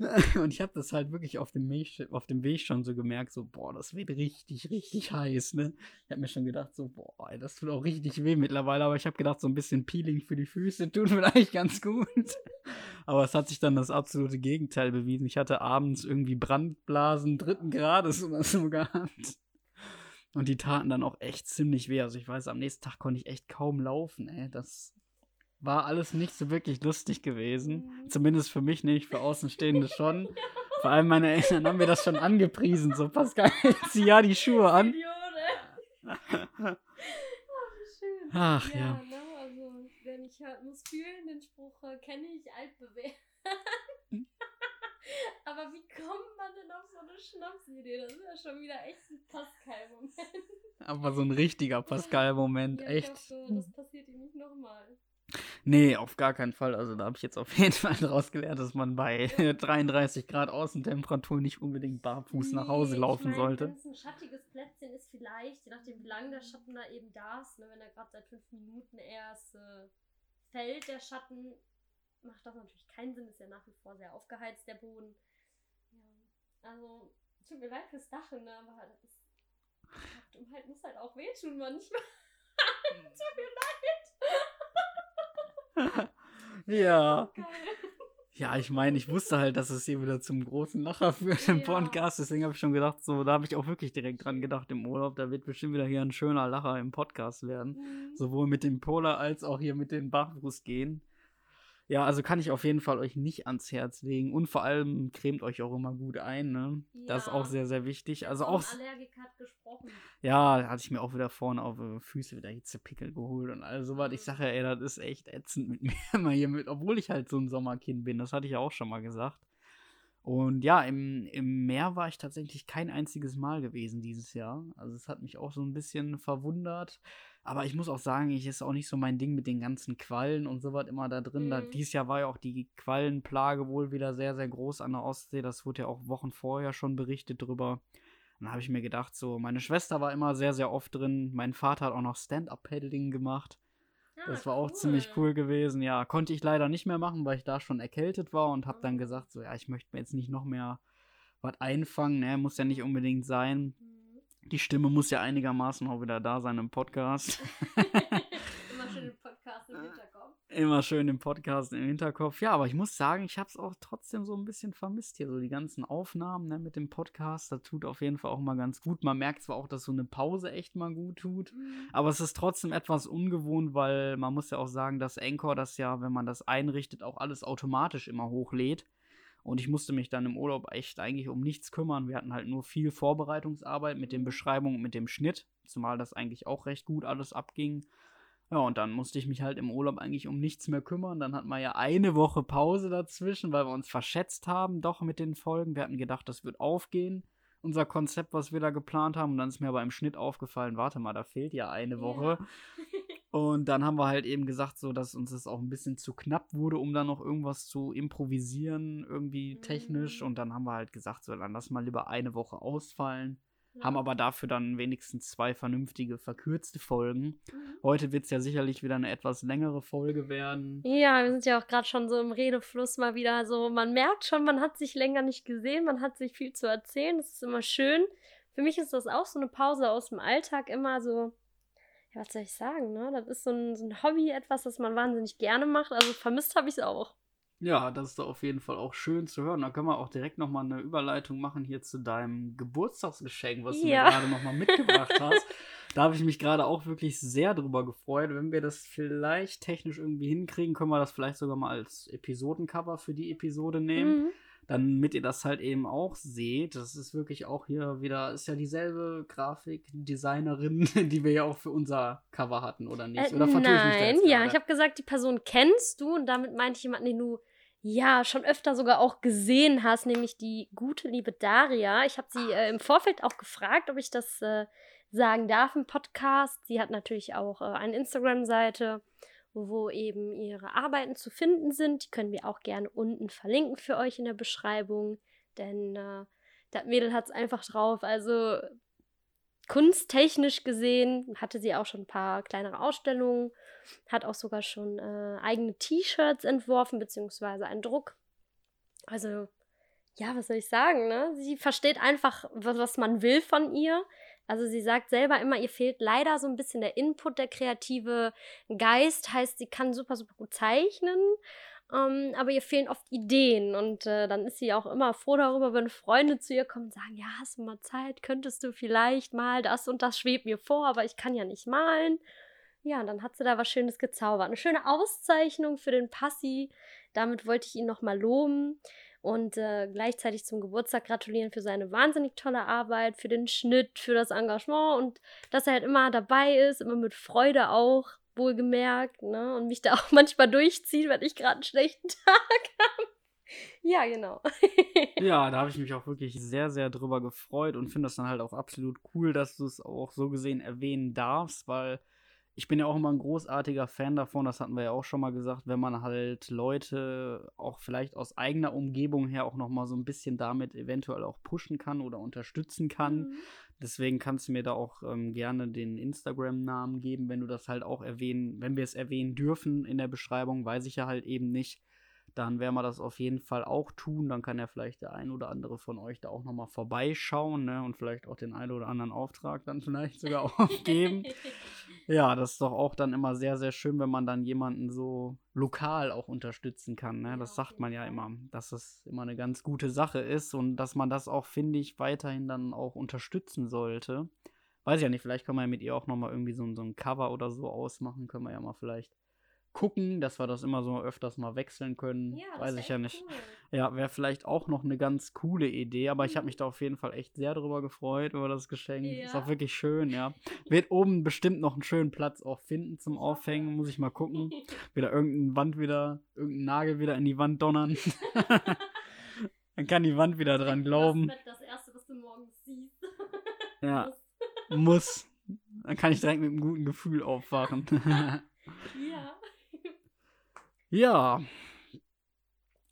und ich habe das halt wirklich auf dem, Weg, auf dem Weg schon so gemerkt, so, boah, das wird richtig, richtig heiß, ne? Ich habe mir schon gedacht, so, boah, das tut auch richtig weh mittlerweile, aber ich habe gedacht, so ein bisschen Peeling für die Füße tut vielleicht ganz gut. aber es hat sich dann das absolute Gegenteil bewiesen. Ich hatte abends irgendwie Brandblasen dritten Grades oder so gehabt. Und die taten dann auch echt ziemlich weh. Also ich weiß, am nächsten Tag konnte ich echt kaum laufen, ey. Das war alles nicht so wirklich lustig gewesen. Mhm. Zumindest für mich nicht, für Außenstehende schon. Vor allem meine Eltern haben mir das schon angepriesen. So, Pascal, zieh ja die Schuhe an. Ach, ja. ja. Ne? Also, wenn ich halt muss fühlen, den Spruch äh, kenne ich altbewährt. Aber wie kommt man denn auf so eine Schnapsidee? Das ist ja schon wieder echt ein Pascal-Moment. Aber so ein richtiger Pascal-Moment, ja, echt. Hoffe, das passiert ihm nicht nochmal. Nee, auf gar keinen Fall. Also da habe ich jetzt auf jeden Fall daraus gelernt, dass man bei 33 Grad Außentemperatur nicht unbedingt barfuß nee, nach Hause laufen ich mein, sollte. Wenn es ein schattiges Plätzchen ist, vielleicht, je nachdem wie lang der Schatten da eben da ist, ne, wenn er gerade seit fünf Minuten erst äh, fällt, der Schatten, macht das natürlich keinen Sinn, ist ja nach wie vor sehr aufgeheizt, der Boden. Ja. Also, tut mir leid fürs Dachen, ne, aber das ist, halt, muss halt auch wehtun manchmal. tut mir leid. Ja. Oh, ja, ich meine, ich wusste halt, dass es hier wieder zum großen Lacher führt im ja. Podcast. Deswegen habe ich schon gedacht, so, da habe ich auch wirklich direkt dran gedacht im Urlaub. Da wird bestimmt wieder hier ein schöner Lacher im Podcast werden. Mhm. Sowohl mit dem Polar als auch hier mit den Bachbrust gehen. Ja, also kann ich auf jeden Fall euch nicht ans Herz legen. Und vor allem cremt euch auch immer gut ein, ne? Ja. Das ist auch sehr, sehr wichtig. Also auch. Allergik hat gesprochen. Ja, hatte ich mir auch wieder vorne auf äh, Füße wieder Hitzepickel geholt und all sowas. Ich sage ja, ey, das ist echt ätzend mit mir immer hier mit, obwohl ich halt so ein Sommerkind bin. Das hatte ich ja auch schon mal gesagt. Und ja, im, im Meer war ich tatsächlich kein einziges Mal gewesen dieses Jahr. Also es hat mich auch so ein bisschen verwundert. Aber ich muss auch sagen, ich ist auch nicht so mein Ding mit den ganzen Quallen und so was immer da drin. Mhm. Da, dieses Jahr war ja auch die Quallenplage wohl wieder sehr, sehr groß an der Ostsee. Das wurde ja auch Wochen vorher schon berichtet drüber. Dann habe ich mir gedacht, so, meine Schwester war immer sehr, sehr oft drin. Mein Vater hat auch noch Stand-Up-Paddling gemacht. Ja, das war cool. auch ziemlich cool gewesen. Ja, konnte ich leider nicht mehr machen, weil ich da schon erkältet war und habe dann ah. gesagt, so, ja, ich möchte mir jetzt nicht noch mehr was einfangen. Ne? Muss ja nicht unbedingt sein. Mhm. Die Stimme muss ja einigermaßen auch wieder da sein im Podcast. Immer schön im Podcast im Hinterkopf. Immer schön im Podcast im Hinterkopf. Ja, aber ich muss sagen, ich habe es auch trotzdem so ein bisschen vermisst hier. So die ganzen Aufnahmen ne, mit dem Podcast, das tut auf jeden Fall auch mal ganz gut. Man merkt zwar auch, dass so eine Pause echt mal gut tut, mhm. aber es ist trotzdem etwas ungewohnt, weil man muss ja auch sagen, dass Anchor das ja, wenn man das einrichtet, auch alles automatisch immer hochlädt. Und ich musste mich dann im Urlaub echt eigentlich um nichts kümmern. Wir hatten halt nur viel Vorbereitungsarbeit mit den Beschreibungen und mit dem Schnitt, zumal das eigentlich auch recht gut alles abging. Ja, und dann musste ich mich halt im Urlaub eigentlich um nichts mehr kümmern. Dann hatten wir ja eine Woche Pause dazwischen, weil wir uns verschätzt haben, doch mit den Folgen. Wir hatten gedacht, das wird aufgehen, unser Konzept, was wir da geplant haben. Und dann ist mir aber im Schnitt aufgefallen, warte mal, da fehlt ja eine Woche. Ja. Und dann haben wir halt eben gesagt, so dass uns das auch ein bisschen zu knapp wurde, um da noch irgendwas zu improvisieren, irgendwie technisch. Mhm. Und dann haben wir halt gesagt, so dann lass mal lieber eine Woche ausfallen. Ja. Haben aber dafür dann wenigstens zwei vernünftige, verkürzte Folgen. Mhm. Heute wird es ja sicherlich wieder eine etwas längere Folge werden. Ja, wir sind ja auch gerade schon so im Redefluss mal wieder so. Man merkt schon, man hat sich länger nicht gesehen, man hat sich viel zu erzählen. Das ist immer schön. Für mich ist das auch so eine Pause aus dem Alltag immer so ja, was soll ich sagen, ne? Das ist so ein, so ein Hobby, etwas, das man wahnsinnig gerne macht. Also vermisst habe ich es auch. Ja, das ist doch auf jeden Fall auch schön zu hören. Da können wir auch direkt nochmal eine Überleitung machen hier zu deinem Geburtstagsgeschenk, was du ja. mir gerade nochmal mitgebracht hast. Da habe ich mich gerade auch wirklich sehr drüber gefreut. Wenn wir das vielleicht technisch irgendwie hinkriegen, können wir das vielleicht sogar mal als Episodencover für die Episode nehmen. Mhm damit ihr das halt eben auch seht. Das ist wirklich auch hier wieder, ist ja dieselbe Grafikdesignerin, die wir ja auch für unser Cover hatten, oder nicht? Äh, oder nein, ich ja, ich habe gesagt, die Person kennst du und damit meinte ich jemanden, den du ja schon öfter sogar auch gesehen hast, nämlich die gute liebe Daria. Ich habe sie äh, im Vorfeld auch gefragt, ob ich das äh, sagen darf im Podcast. Sie hat natürlich auch äh, eine Instagram-Seite wo eben ihre Arbeiten zu finden sind. Die können wir auch gerne unten verlinken für euch in der Beschreibung, denn äh, das Mädel hat es einfach drauf. Also kunsttechnisch gesehen hatte sie auch schon ein paar kleinere Ausstellungen, hat auch sogar schon äh, eigene T-Shirts entworfen, beziehungsweise einen Druck. Also ja, was soll ich sagen, ne? Sie versteht einfach, was man will von ihr. Also sie sagt selber immer, ihr fehlt leider so ein bisschen der Input, der kreative Geist. Heißt, sie kann super, super gut zeichnen, ähm, aber ihr fehlen oft Ideen. Und äh, dann ist sie auch immer froh darüber, wenn Freunde zu ihr kommen und sagen, ja, hast du mal Zeit, könntest du vielleicht mal, das und das schwebt mir vor, aber ich kann ja nicht malen. Ja, dann hat sie da was Schönes gezaubert. Eine schöne Auszeichnung für den Passi. Damit wollte ich ihn nochmal loben und äh, gleichzeitig zum Geburtstag gratulieren für seine wahnsinnig tolle Arbeit, für den Schnitt, für das Engagement und dass er halt immer dabei ist, immer mit Freude auch, wohlgemerkt, ne? Und mich da auch manchmal durchzieht, wenn ich gerade einen schlechten Tag habe. Ja, genau. ja, da habe ich mich auch wirklich sehr, sehr drüber gefreut und finde das dann halt auch absolut cool, dass du es auch so gesehen erwähnen darfst, weil ich bin ja auch immer ein großartiger Fan davon, das hatten wir ja auch schon mal gesagt, wenn man halt Leute auch vielleicht aus eigener Umgebung her auch noch mal so ein bisschen damit eventuell auch pushen kann oder unterstützen kann. Mhm. Deswegen kannst du mir da auch ähm, gerne den Instagram-Namen geben, wenn du das halt auch erwähnen, wenn wir es erwähnen dürfen in der Beschreibung, weiß ich ja halt eben nicht dann werden wir das auf jeden Fall auch tun. Dann kann ja vielleicht der ein oder andere von euch da auch nochmal vorbeischauen ne? und vielleicht auch den einen oder anderen Auftrag dann vielleicht sogar aufgeben. ja, das ist doch auch dann immer sehr, sehr schön, wenn man dann jemanden so lokal auch unterstützen kann. Ne? Das sagt man ja immer, dass das immer eine ganz gute Sache ist und dass man das auch, finde ich, weiterhin dann auch unterstützen sollte. Weiß ich ja nicht, vielleicht können wir ja mit ihr auch nochmal irgendwie so, so ein Cover oder so ausmachen. Können wir ja mal vielleicht gucken, dass wir das immer so öfters mal wechseln können. Ja, Weiß ich ja nicht. Cool. Ja, wäre vielleicht auch noch eine ganz coole Idee, aber mhm. ich habe mich da auf jeden Fall echt sehr drüber gefreut über das Geschenk. Ja. Ist auch wirklich schön, ja. Wird oben bestimmt noch einen schönen Platz auch finden zum Aufhängen, muss ich mal gucken. Wieder irgendeine Wand wieder, irgendein Nagel wieder in die Wand donnern. Dann kann die Wand wieder dran glauben. Das, das erste, was du morgens siehst. ja. Muss. Dann kann ich direkt mit einem guten Gefühl aufwachen. Ja. Ja.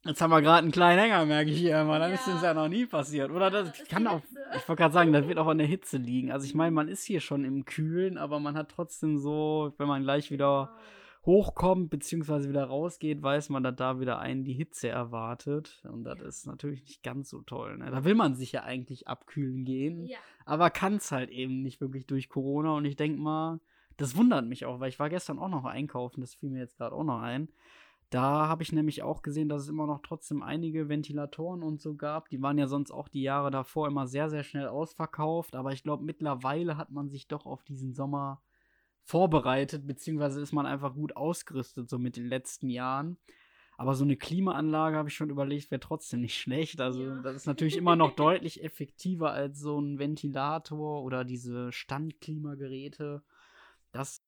Jetzt haben wir gerade einen kleinen Hänger, merke ich hier immer. Dann ja. ist das ja noch nie passiert. Oder das, das kann auch, ich wollte gerade sagen, das wird auch an der Hitze liegen. Also ich meine, man ist hier schon im Kühlen, aber man hat trotzdem so, wenn man gleich wieder hochkommt, beziehungsweise wieder rausgeht, weiß man, dass da wieder einen die Hitze erwartet. Und das ist natürlich nicht ganz so toll. Ne? Da will man sich ja eigentlich abkühlen gehen, ja. aber kann es halt eben nicht wirklich durch Corona. Und ich denke mal, das wundert mich auch, weil ich war gestern auch noch einkaufen, das fiel mir jetzt gerade auch noch ein. Da habe ich nämlich auch gesehen, dass es immer noch trotzdem einige Ventilatoren und so gab. Die waren ja sonst auch die Jahre davor immer sehr, sehr schnell ausverkauft. Aber ich glaube, mittlerweile hat man sich doch auf diesen Sommer vorbereitet, beziehungsweise ist man einfach gut ausgerüstet, so mit den letzten Jahren. Aber so eine Klimaanlage habe ich schon überlegt, wäre trotzdem nicht schlecht. Also, ja. das ist natürlich immer noch deutlich effektiver als so ein Ventilator oder diese Standklimageräte. Das.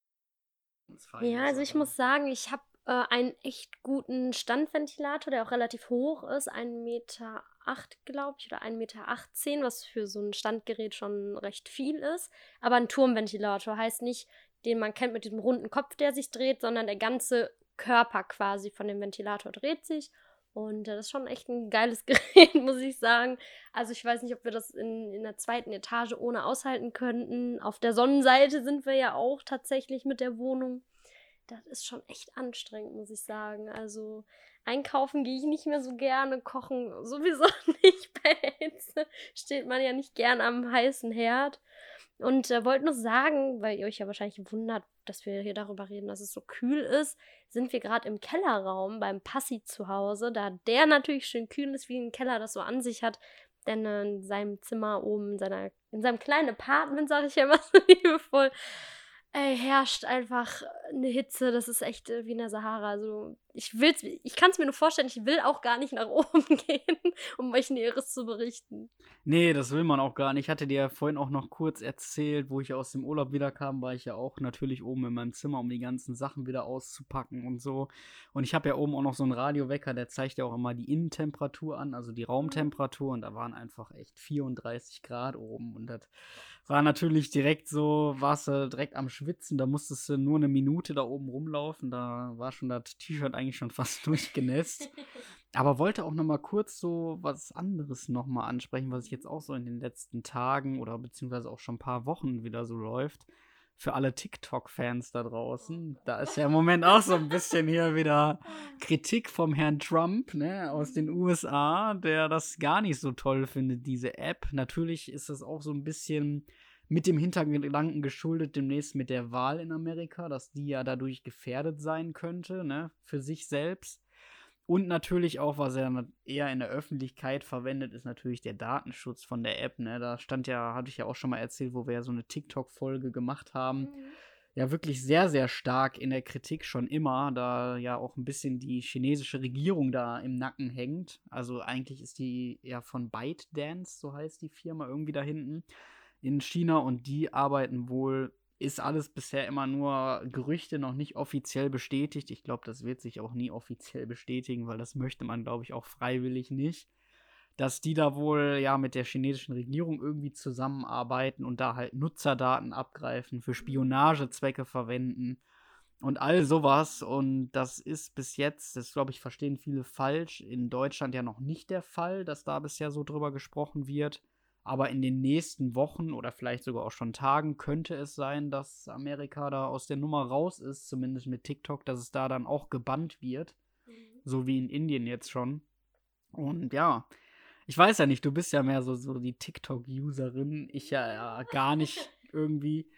Ja, also ich muss sagen, ich habe äh, einen echt guten Standventilator, der auch relativ hoch ist, 1,8 Meter, glaube ich, oder 1,18 Meter, was für so ein Standgerät schon recht viel ist. Aber ein Turmventilator heißt nicht, den man kennt mit diesem runden Kopf, der sich dreht, sondern der ganze Körper quasi von dem Ventilator dreht sich. Und äh, das ist schon echt ein geiles Gerät, muss ich sagen. Also ich weiß nicht, ob wir das in, in der zweiten Etage ohne aushalten könnten. Auf der Sonnenseite sind wir ja auch tatsächlich mit der Wohnung das ist schon echt anstrengend, muss ich sagen. Also einkaufen gehe ich nicht mehr so gerne, kochen sowieso nicht. Bei der Hitze steht man ja nicht gern am heißen Herd. Und äh, wollte nur sagen, weil ihr euch ja wahrscheinlich wundert, dass wir hier darüber reden, dass es so kühl ist, sind wir gerade im Kellerraum beim Passi zu Hause, da der natürlich schön kühl ist, wie ein Keller das so an sich hat. Denn in seinem Zimmer oben, in, seiner, in seinem kleinen Apartment, sage ich ja immer so liebevoll, ey, herrscht einfach eine Hitze, das ist echt äh, wie in der Sahara. Also ich will's, ich kann es mir nur vorstellen, ich will auch gar nicht nach oben gehen, um euch Näheres zu berichten. Nee, das will man auch gar nicht. Ich hatte dir ja vorhin auch noch kurz erzählt, wo ich aus dem Urlaub wiederkam, war ich ja auch natürlich oben in meinem Zimmer, um die ganzen Sachen wieder auszupacken und so. Und ich habe ja oben auch noch so einen Radiowecker, der zeigt ja auch immer die Innentemperatur an, also die Raumtemperatur. Und da waren einfach echt 34 Grad oben. Und das war natürlich direkt so, warst du direkt am Schwitzen, da musstest du nur eine Minute da oben rumlaufen, da war schon das T-Shirt eigentlich schon fast durchgenässt. Aber wollte auch noch mal kurz so was anderes noch mal ansprechen, was jetzt auch so in den letzten Tagen oder beziehungsweise auch schon ein paar Wochen wieder so läuft. für alle TikTok-Fans da draußen. Da ist ja im Moment auch so ein bisschen hier wieder Kritik vom Herrn Trump ne, aus den USA, der das gar nicht so toll findet, diese App. Natürlich ist das auch so ein bisschen mit dem Hintergedanken geschuldet, demnächst mit der Wahl in Amerika, dass die ja dadurch gefährdet sein könnte, ne, für sich selbst. Und natürlich auch, was er eher in der Öffentlichkeit verwendet, ist natürlich der Datenschutz von der App. Ne? Da stand ja, hatte ich ja auch schon mal erzählt, wo wir ja so eine TikTok-Folge gemacht haben. Mhm. Ja, wirklich sehr, sehr stark in der Kritik schon immer, da ja auch ein bisschen die chinesische Regierung da im Nacken hängt. Also eigentlich ist die ja von ByteDance, so heißt die Firma, irgendwie da hinten in China und die arbeiten wohl ist alles bisher immer nur Gerüchte, noch nicht offiziell bestätigt. Ich glaube, das wird sich auch nie offiziell bestätigen, weil das möchte man, glaube ich, auch freiwillig nicht. Dass die da wohl ja mit der chinesischen Regierung irgendwie zusammenarbeiten und da halt Nutzerdaten abgreifen, für Spionagezwecke verwenden und all sowas. Und das ist bis jetzt, das glaube ich, verstehen viele falsch, in Deutschland ja noch nicht der Fall, dass da bisher so drüber gesprochen wird. Aber in den nächsten Wochen oder vielleicht sogar auch schon Tagen könnte es sein, dass Amerika da aus der Nummer raus ist, zumindest mit TikTok, dass es da dann auch gebannt wird. Mhm. So wie in Indien jetzt schon. Und ja, ich weiß ja nicht, du bist ja mehr so, so die TikTok-Userin. Ich ja, ja gar nicht irgendwie.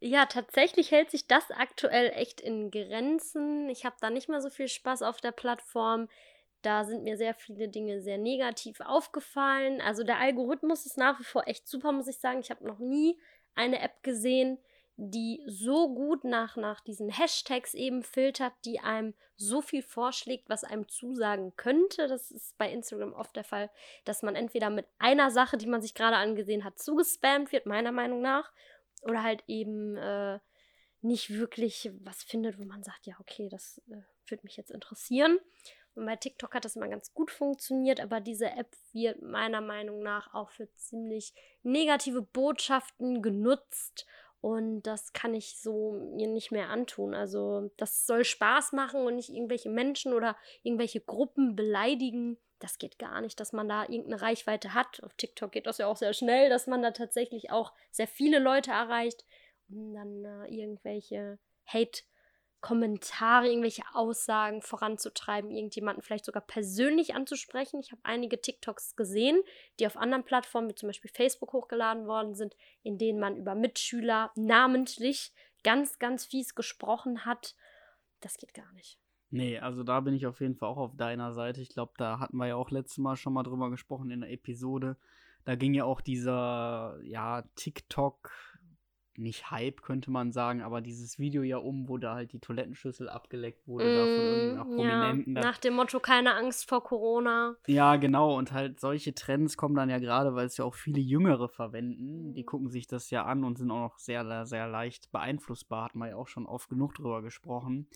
Ja, tatsächlich hält sich das aktuell echt in Grenzen. Ich habe da nicht mehr so viel Spaß auf der Plattform. Da sind mir sehr viele Dinge sehr negativ aufgefallen. Also der Algorithmus ist nach wie vor echt super, muss ich sagen. Ich habe noch nie eine App gesehen, die so gut nach, nach diesen Hashtags eben filtert, die einem so viel vorschlägt, was einem zusagen könnte. Das ist bei Instagram oft der Fall, dass man entweder mit einer Sache, die man sich gerade angesehen hat, zugespammt wird, meiner Meinung nach, oder halt eben äh, nicht wirklich was findet, wo man sagt, ja, okay, das äh, würde mich jetzt interessieren. Und bei TikTok hat das immer ganz gut funktioniert, aber diese App wird meiner Meinung nach auch für ziemlich negative Botschaften genutzt. Und das kann ich so mir nicht mehr antun. Also, das soll Spaß machen und nicht irgendwelche Menschen oder irgendwelche Gruppen beleidigen. Das geht gar nicht, dass man da irgendeine Reichweite hat. Auf TikTok geht das ja auch sehr schnell, dass man da tatsächlich auch sehr viele Leute erreicht und dann äh, irgendwelche Hate Kommentare, irgendwelche Aussagen voranzutreiben, irgendjemanden vielleicht sogar persönlich anzusprechen. Ich habe einige TikToks gesehen, die auf anderen Plattformen, wie zum Beispiel Facebook, hochgeladen worden sind, in denen man über Mitschüler namentlich ganz, ganz fies gesprochen hat. Das geht gar nicht. Nee, also da bin ich auf jeden Fall auch auf deiner Seite. Ich glaube, da hatten wir ja auch letztes Mal schon mal drüber gesprochen in der Episode. Da ging ja auch dieser, ja, TikTok, nicht Hype, könnte man sagen, aber dieses Video ja um, wo da halt die Toilettenschüssel abgeleckt wurde, mm, da von irgendeiner Prominenten. Ja, nach dem Motto, keine Angst vor Corona. Ja, genau, und halt solche Trends kommen dann ja gerade, weil es ja auch viele Jüngere verwenden. Die gucken sich das ja an und sind auch noch sehr, sehr leicht beeinflussbar, hat man ja auch schon oft genug drüber gesprochen.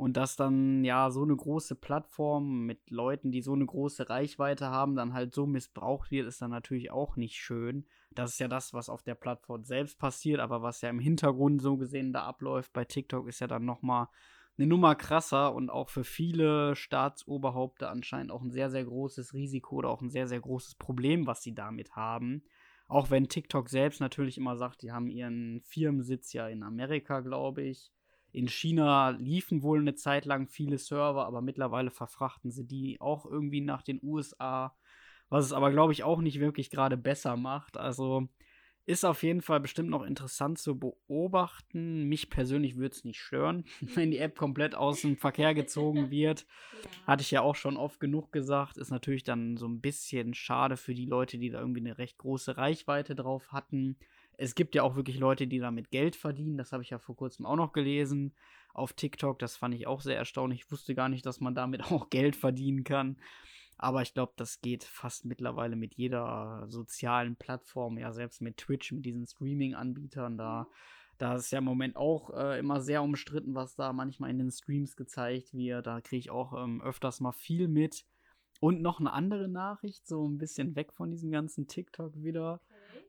Und dass dann ja so eine große Plattform mit Leuten, die so eine große Reichweite haben, dann halt so missbraucht wird, ist dann natürlich auch nicht schön. Das ist ja das, was auf der Plattform selbst passiert, aber was ja im Hintergrund so gesehen da abläuft bei TikTok ist ja dann nochmal eine Nummer krasser und auch für viele Staatsoberhaupte anscheinend auch ein sehr, sehr großes Risiko oder auch ein sehr, sehr großes Problem, was sie damit haben. Auch wenn TikTok selbst natürlich immer sagt, die haben ihren Firmensitz ja in Amerika, glaube ich. In China liefen wohl eine Zeit lang viele Server, aber mittlerweile verfrachten sie die auch irgendwie nach den USA was es aber, glaube ich, auch nicht wirklich gerade besser macht. Also ist auf jeden Fall bestimmt noch interessant zu beobachten. Mich persönlich würde es nicht stören, wenn die App komplett aus dem Verkehr gezogen wird. Ja. Hatte ich ja auch schon oft genug gesagt. Ist natürlich dann so ein bisschen schade für die Leute, die da irgendwie eine recht große Reichweite drauf hatten. Es gibt ja auch wirklich Leute, die damit Geld verdienen. Das habe ich ja vor kurzem auch noch gelesen auf TikTok. Das fand ich auch sehr erstaunlich. Ich wusste gar nicht, dass man damit auch Geld verdienen kann. Aber ich glaube, das geht fast mittlerweile mit jeder sozialen Plattform, ja, selbst mit Twitch, mit diesen Streaming-Anbietern da. Da ist ja im Moment auch äh, immer sehr umstritten, was da manchmal in den Streams gezeigt wird. Da kriege ich auch ähm, öfters mal viel mit. Und noch eine andere Nachricht, so ein bisschen weg von diesem ganzen TikTok wieder.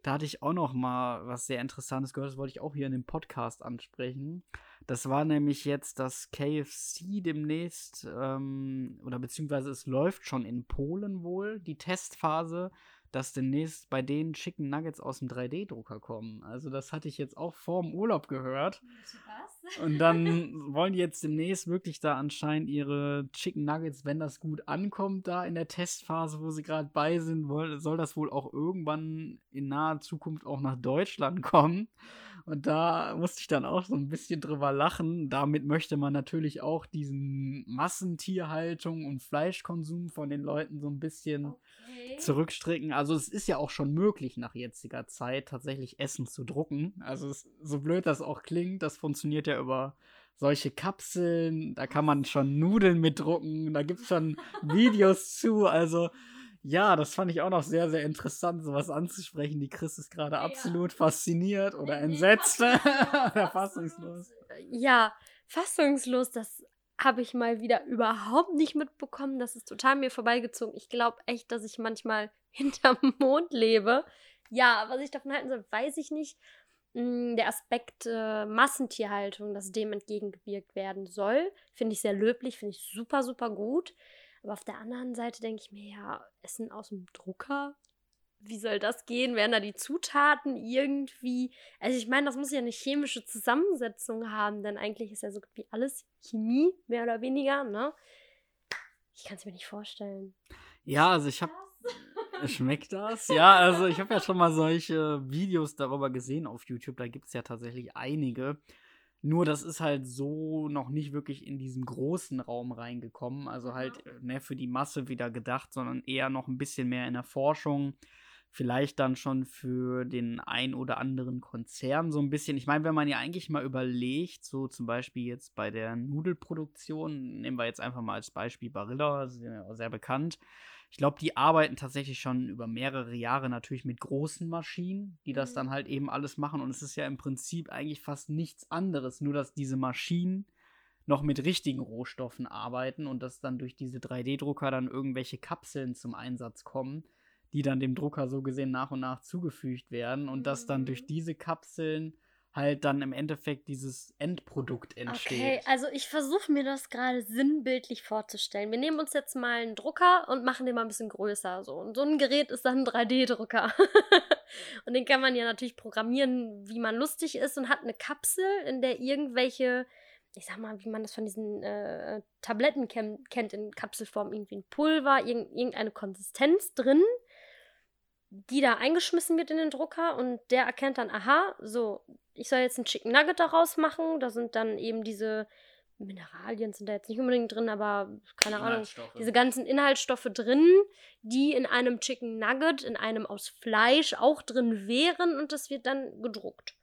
Da hatte ich auch noch mal was sehr Interessantes gehört. Das wollte ich auch hier in dem Podcast ansprechen. Das war nämlich jetzt, dass KFC demnächst, ähm, oder beziehungsweise es läuft schon in Polen wohl, die Testphase, dass demnächst bei denen Chicken Nuggets aus dem 3D-Drucker kommen. Also das hatte ich jetzt auch vor dem Urlaub gehört. Was? Und dann wollen die jetzt demnächst wirklich da anscheinend ihre Chicken Nuggets, wenn das gut ankommt, da in der Testphase, wo sie gerade bei sind, soll das wohl auch irgendwann in naher Zukunft auch nach Deutschland kommen. Und da musste ich dann auch so ein bisschen drüber lachen. Damit möchte man natürlich auch diesen Massentierhaltung und Fleischkonsum von den Leuten so ein bisschen okay. Zurückstricken. Also es ist ja auch schon möglich nach jetziger Zeit tatsächlich Essen zu drucken. Also es, so blöd das auch klingt, das funktioniert ja über solche Kapseln. Da kann man schon Nudeln mitdrucken. Da gibt es schon Videos zu. Also ja, das fand ich auch noch sehr, sehr interessant, sowas anzusprechen. Die Chris ist gerade ja. absolut fasziniert oder entsetzt oder fassungslos. Ja, fassungslos, das habe ich mal wieder überhaupt nicht mitbekommen. Das ist total mir vorbeigezogen. Ich glaube echt, dass ich manchmal hinterm Mond lebe. Ja, was ich davon halten soll, weiß ich nicht. Hm, der Aspekt äh, Massentierhaltung, dass dem entgegengewirkt werden soll, finde ich sehr löblich, finde ich super, super gut. Aber auf der anderen Seite denke ich mir, ja, Essen aus dem Drucker? Wie soll das gehen? Werden da die Zutaten irgendwie. Also, ich meine, das muss ja eine chemische Zusammensetzung haben, denn eigentlich ist ja so wie alles Chemie, mehr oder weniger, ne? Ich kann es mir nicht vorstellen. Ja, also ich habe. Schmeckt das? Ja, also ich habe ja schon mal solche Videos darüber gesehen auf YouTube. Da gibt es ja tatsächlich einige. Nur das ist halt so noch nicht wirklich in diesen großen Raum reingekommen. Also halt ne, für die Masse wieder gedacht, sondern eher noch ein bisschen mehr in der Forschung. Vielleicht dann schon für den ein oder anderen Konzern so ein bisschen. Ich meine, wenn man ja eigentlich mal überlegt, so zum Beispiel jetzt bei der Nudelproduktion, nehmen wir jetzt einfach mal als Beispiel Barilla, sehr, sehr bekannt ich glaube, die arbeiten tatsächlich schon über mehrere Jahre natürlich mit großen Maschinen, die das dann mhm. halt eben alles machen. Und es ist ja im Prinzip eigentlich fast nichts anderes, nur dass diese Maschinen noch mit richtigen Rohstoffen arbeiten und dass dann durch diese 3D-Drucker dann irgendwelche Kapseln zum Einsatz kommen, die dann dem Drucker so gesehen nach und nach zugefügt werden und dass dann durch mhm. diese Kapseln halt dann im Endeffekt dieses Endprodukt entsteht. Okay, also ich versuche mir das gerade sinnbildlich vorzustellen. Wir nehmen uns jetzt mal einen Drucker und machen den mal ein bisschen größer. So. Und so ein Gerät ist dann ein 3D-Drucker. und den kann man ja natürlich programmieren, wie man lustig ist und hat eine Kapsel, in der irgendwelche, ich sag mal, wie man das von diesen äh, Tabletten kennt, in Kapselform, irgendwie ein Pulver, irgendeine Konsistenz drin die da eingeschmissen wird in den Drucker und der erkennt dann, aha, so, ich soll jetzt ein Chicken Nugget daraus machen. Da sind dann eben diese Mineralien sind da jetzt nicht unbedingt drin, aber keine Ahnung, diese ganzen Inhaltsstoffe drin, die in einem Chicken Nugget, in einem aus Fleisch auch drin wären und das wird dann gedruckt.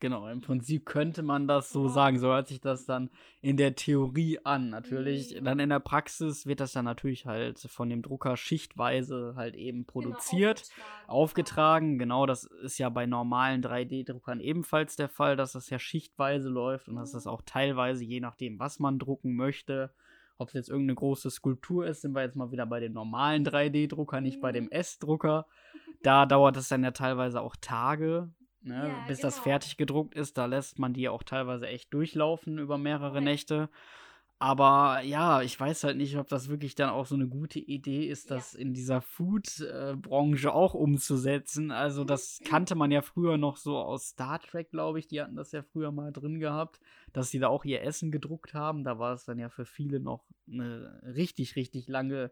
Genau. Im Prinzip könnte man das so sagen. So hört sich das dann in der Theorie an. Natürlich, mhm. dann in der Praxis wird das dann natürlich halt von dem Drucker schichtweise halt eben genau, produziert, genau, aufgetragen. aufgetragen. Genau, das ist ja bei normalen 3D-Druckern ebenfalls der Fall, dass das ja schichtweise läuft und dass das mhm. auch teilweise, je nachdem, was man drucken möchte, ob es jetzt irgendeine große Skulptur ist, sind wir jetzt mal wieder bei dem normalen 3D-Drucker, nicht bei dem mhm. S-Drucker. Da dauert es dann ja teilweise auch Tage, Ne? Ja, Bis genau. das fertig gedruckt ist, da lässt man die auch teilweise echt durchlaufen über mehrere okay. Nächte. Aber ja, ich weiß halt nicht, ob das wirklich dann auch so eine gute Idee ist, das ja. in dieser Food-Branche auch umzusetzen. Also, das kannte man ja früher noch so aus Star Trek, glaube ich. Die hatten das ja früher mal drin gehabt, dass sie da auch ihr Essen gedruckt haben. Da war es dann ja für viele noch eine richtig, richtig lange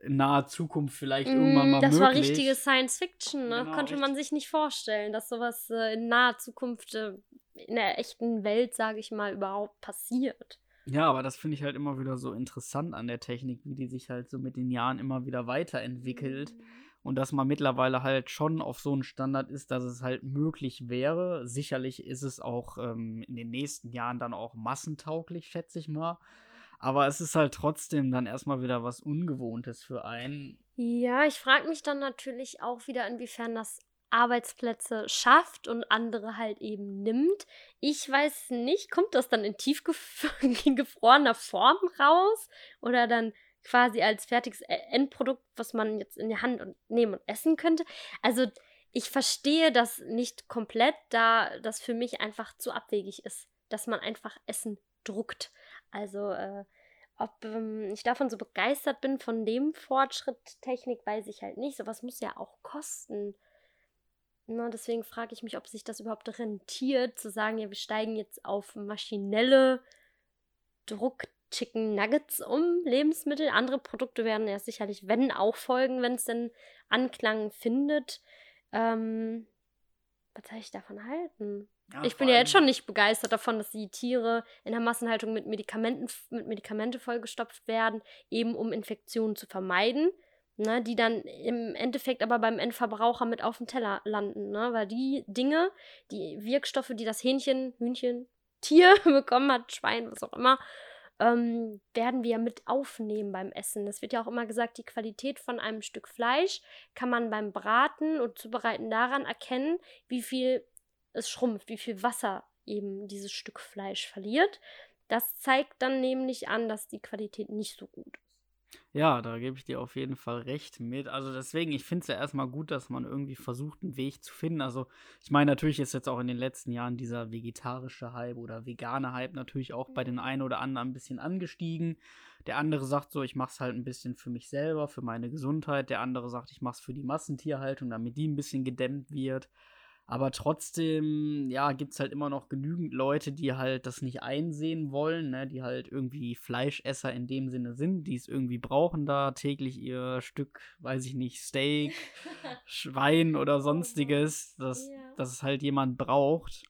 in naher Zukunft vielleicht mm, irgendwann mal das möglich. Das war richtige Science Fiction, ne? Genau, Konnte man sich nicht vorstellen, dass sowas äh, in naher Zukunft äh, in der echten Welt, sage ich mal, überhaupt passiert. Ja, aber das finde ich halt immer wieder so interessant an der Technik, wie die sich halt so mit den Jahren immer wieder weiterentwickelt. Mhm. Und dass man mittlerweile halt schon auf so einen Standard ist, dass es halt möglich wäre. Sicherlich ist es auch ähm, in den nächsten Jahren dann auch massentauglich, schätze ich mal. Aber es ist halt trotzdem dann erstmal wieder was Ungewohntes für einen. Ja, ich frage mich dann natürlich auch wieder, inwiefern das Arbeitsplätze schafft und andere halt eben nimmt. Ich weiß nicht, kommt das dann in tiefgefrorener Form raus oder dann quasi als fertiges e-, Endprodukt, was man jetzt in die Hand nehmen und essen könnte? Also ich verstehe das nicht komplett, da das für mich einfach zu abwegig ist, dass man einfach Essen druckt. Also, äh, ob ähm, ich davon so begeistert bin, von dem Fortschritt Technik, weiß ich halt nicht. Sowas muss ja auch kosten. Na, ne, deswegen frage ich mich, ob sich das überhaupt rentiert, zu sagen, ja, wir steigen jetzt auf maschinelle Druck-Chicken Nuggets um, Lebensmittel. Andere Produkte werden ja sicherlich, wenn auch folgen, wenn es denn Anklang findet. Ähm, was soll ich davon halten? Ja, ich bin ja jetzt schon nicht begeistert davon, dass die Tiere in der Massenhaltung mit Medikamenten, mit Medikamente vollgestopft werden, eben um Infektionen zu vermeiden ne, die dann im Endeffekt aber beim Endverbraucher mit auf dem Teller landen, ne, weil die Dinge, die Wirkstoffe, die das Hähnchen, Hühnchen, Tier bekommen hat, Schwein, was auch immer, ähm, werden wir mit aufnehmen beim Essen. Es wird ja auch immer gesagt, die Qualität von einem Stück Fleisch kann man beim Braten und Zubereiten daran erkennen, wie viel es schrumpft, wie viel Wasser eben dieses Stück Fleisch verliert. Das zeigt dann nämlich an, dass die Qualität nicht so gut ist. Ja, da gebe ich dir auf jeden Fall recht mit. Also deswegen, ich finde es ja erstmal gut, dass man irgendwie versucht, einen Weg zu finden. Also ich meine, natürlich ist jetzt auch in den letzten Jahren dieser vegetarische Hype oder vegane Hype natürlich auch bei den einen oder anderen ein bisschen angestiegen. Der andere sagt so, ich mache es halt ein bisschen für mich selber, für meine Gesundheit. Der andere sagt, ich mache es für die Massentierhaltung, damit die ein bisschen gedämmt wird. Aber trotzdem, ja, gibt es halt immer noch genügend Leute, die halt das nicht einsehen wollen, ne? die halt irgendwie Fleischesser in dem Sinne sind, die es irgendwie brauchen da täglich ihr Stück, weiß ich nicht, Steak, Schwein oder sonstiges, dass, ja. dass es halt jemand braucht.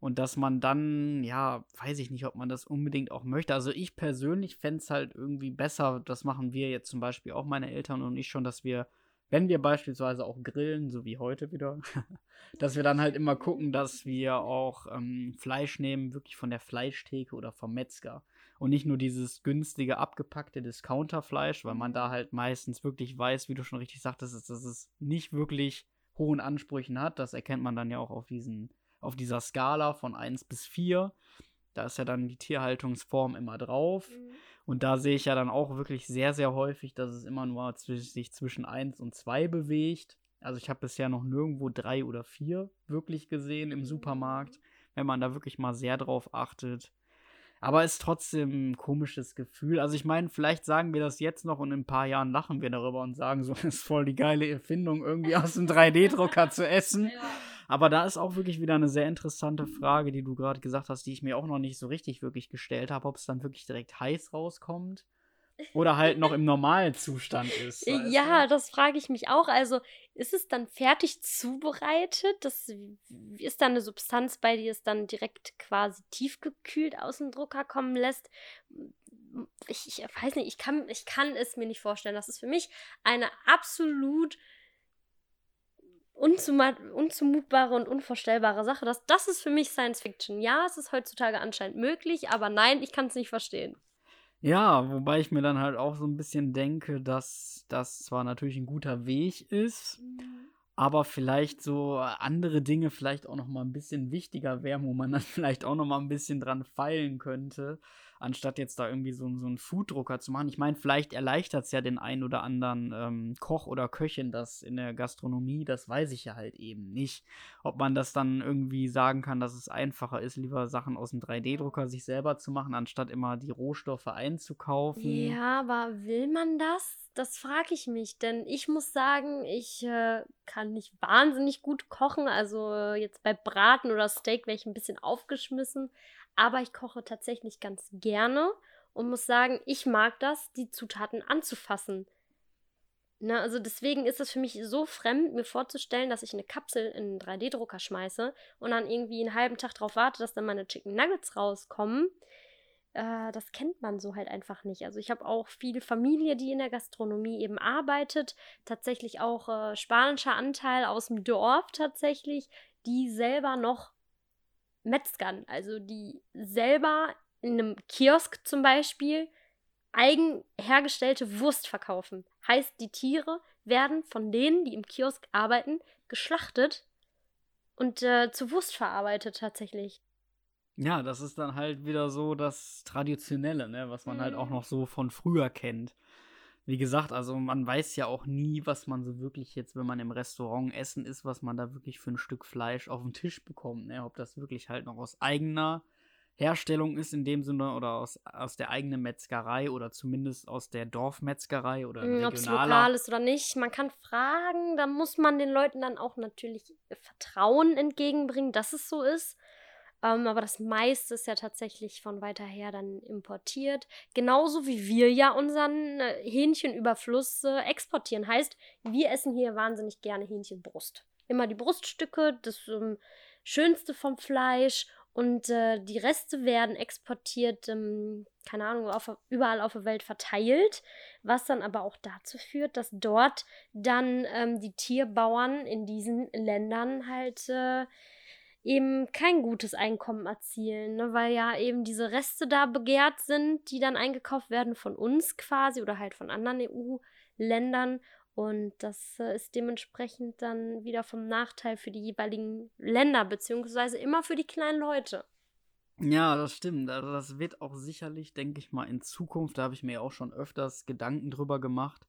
Und dass man dann, ja, weiß ich nicht, ob man das unbedingt auch möchte. Also ich persönlich fände es halt irgendwie besser, das machen wir jetzt zum Beispiel auch meine Eltern und ich schon, dass wir wenn wir beispielsweise auch grillen, so wie heute wieder, dass wir dann halt immer gucken, dass wir auch ähm, Fleisch nehmen, wirklich von der Fleischtheke oder vom Metzger. Und nicht nur dieses günstige, abgepackte Discounterfleisch, weil man da halt meistens wirklich weiß, wie du schon richtig sagtest, dass es nicht wirklich hohen Ansprüchen hat. Das erkennt man dann ja auch auf, diesen, auf dieser Skala von 1 bis 4. Da ist ja dann die Tierhaltungsform immer drauf. Mhm. Und da sehe ich ja dann auch wirklich sehr, sehr häufig, dass es immer nur sich zwischen 1 und 2 bewegt. Also ich habe bisher noch nirgendwo 3 oder 4 wirklich gesehen im Supermarkt, wenn man da wirklich mal sehr drauf achtet. Aber ist trotzdem ein komisches Gefühl. Also ich meine, vielleicht sagen wir das jetzt noch und in ein paar Jahren lachen wir darüber und sagen, so ist voll die geile Erfindung, irgendwie aus dem 3D-Drucker zu essen. Ja. Aber da ist auch wirklich wieder eine sehr interessante Frage, die du gerade gesagt hast, die ich mir auch noch nicht so richtig wirklich gestellt habe, ob es dann wirklich direkt heiß rauskommt oder halt noch im normalen Zustand ist. Ja, du? das frage ich mich auch. Also ist es dann fertig zubereitet? Das ist dann eine Substanz bei, die es dann direkt quasi tiefgekühlt aus dem Drucker kommen lässt. Ich, ich weiß nicht, ich kann, ich kann es mir nicht vorstellen. Das ist für mich eine absolut unzumutbare und unvorstellbare Sache. Das, das ist für mich Science Fiction. Ja, es ist heutzutage anscheinend möglich, aber nein, ich kann es nicht verstehen. Ja, wobei ich mir dann halt auch so ein bisschen denke, dass das zwar natürlich ein guter Weg ist, aber vielleicht so andere Dinge vielleicht auch noch mal ein bisschen wichtiger wären, wo man dann vielleicht auch noch mal ein bisschen dran feilen könnte anstatt jetzt da irgendwie so, so einen Fooddrucker zu machen. Ich meine, vielleicht erleichtert es ja den einen oder anderen ähm, Koch oder Köchin das in der Gastronomie, das weiß ich ja halt eben nicht. Ob man das dann irgendwie sagen kann, dass es einfacher ist, lieber Sachen aus dem 3D-Drucker sich selber zu machen, anstatt immer die Rohstoffe einzukaufen. Ja, aber will man das? Das frage ich mich, denn ich muss sagen, ich äh, kann nicht wahnsinnig gut kochen. Also äh, jetzt bei Braten oder Steak wäre ich ein bisschen aufgeschmissen. Aber ich koche tatsächlich ganz gerne und muss sagen, ich mag das, die Zutaten anzufassen. Na, also deswegen ist es für mich so fremd, mir vorzustellen, dass ich eine Kapsel in einen 3D-Drucker schmeiße und dann irgendwie einen halben Tag darauf warte, dass dann meine Chicken Nuggets rauskommen. Äh, das kennt man so halt einfach nicht. Also ich habe auch viel Familie, die in der Gastronomie eben arbeitet. Tatsächlich auch äh, spanischer Anteil aus dem Dorf tatsächlich, die selber noch Metzgern, also die selber in einem Kiosk zum Beispiel eigen hergestellte Wurst verkaufen. Heißt, die Tiere werden von denen, die im Kiosk arbeiten, geschlachtet und äh, zu Wurst verarbeitet tatsächlich. Ja, das ist dann halt wieder so das Traditionelle, ne, was man mhm. halt auch mhm. noch so von früher kennt wie gesagt, also man weiß ja auch nie, was man so wirklich jetzt, wenn man im Restaurant essen ist, was man da wirklich für ein Stück Fleisch auf den Tisch bekommt. Ne? Ob das wirklich halt noch aus eigener Herstellung ist in dem Sinne oder aus, aus der eigenen Metzgerei oder zumindest aus der Dorfmetzgerei oder mm, Ob es lokal ist oder nicht. Man kann fragen, da muss man den Leuten dann auch natürlich Vertrauen entgegenbringen, dass es so ist. Ähm, aber das meiste ist ja tatsächlich von weiter her dann importiert. Genauso wie wir ja unseren äh, Hähnchenüberfluss äh, exportieren. Heißt, wir essen hier wahnsinnig gerne Hähnchenbrust. Immer die Bruststücke, das ähm, Schönste vom Fleisch und äh, die Reste werden exportiert, ähm, keine Ahnung, auf, überall auf der Welt verteilt, was dann aber auch dazu führt, dass dort dann ähm, die Tierbauern in diesen Ländern halt äh, eben kein gutes Einkommen erzielen, ne? weil ja eben diese Reste da begehrt sind, die dann eingekauft werden von uns quasi oder halt von anderen EU-Ländern und das äh, ist dementsprechend dann wieder vom Nachteil für die jeweiligen Länder, beziehungsweise immer für die kleinen Leute. Ja, das stimmt. Also das wird auch sicherlich, denke ich mal, in Zukunft, da habe ich mir auch schon öfters Gedanken drüber gemacht,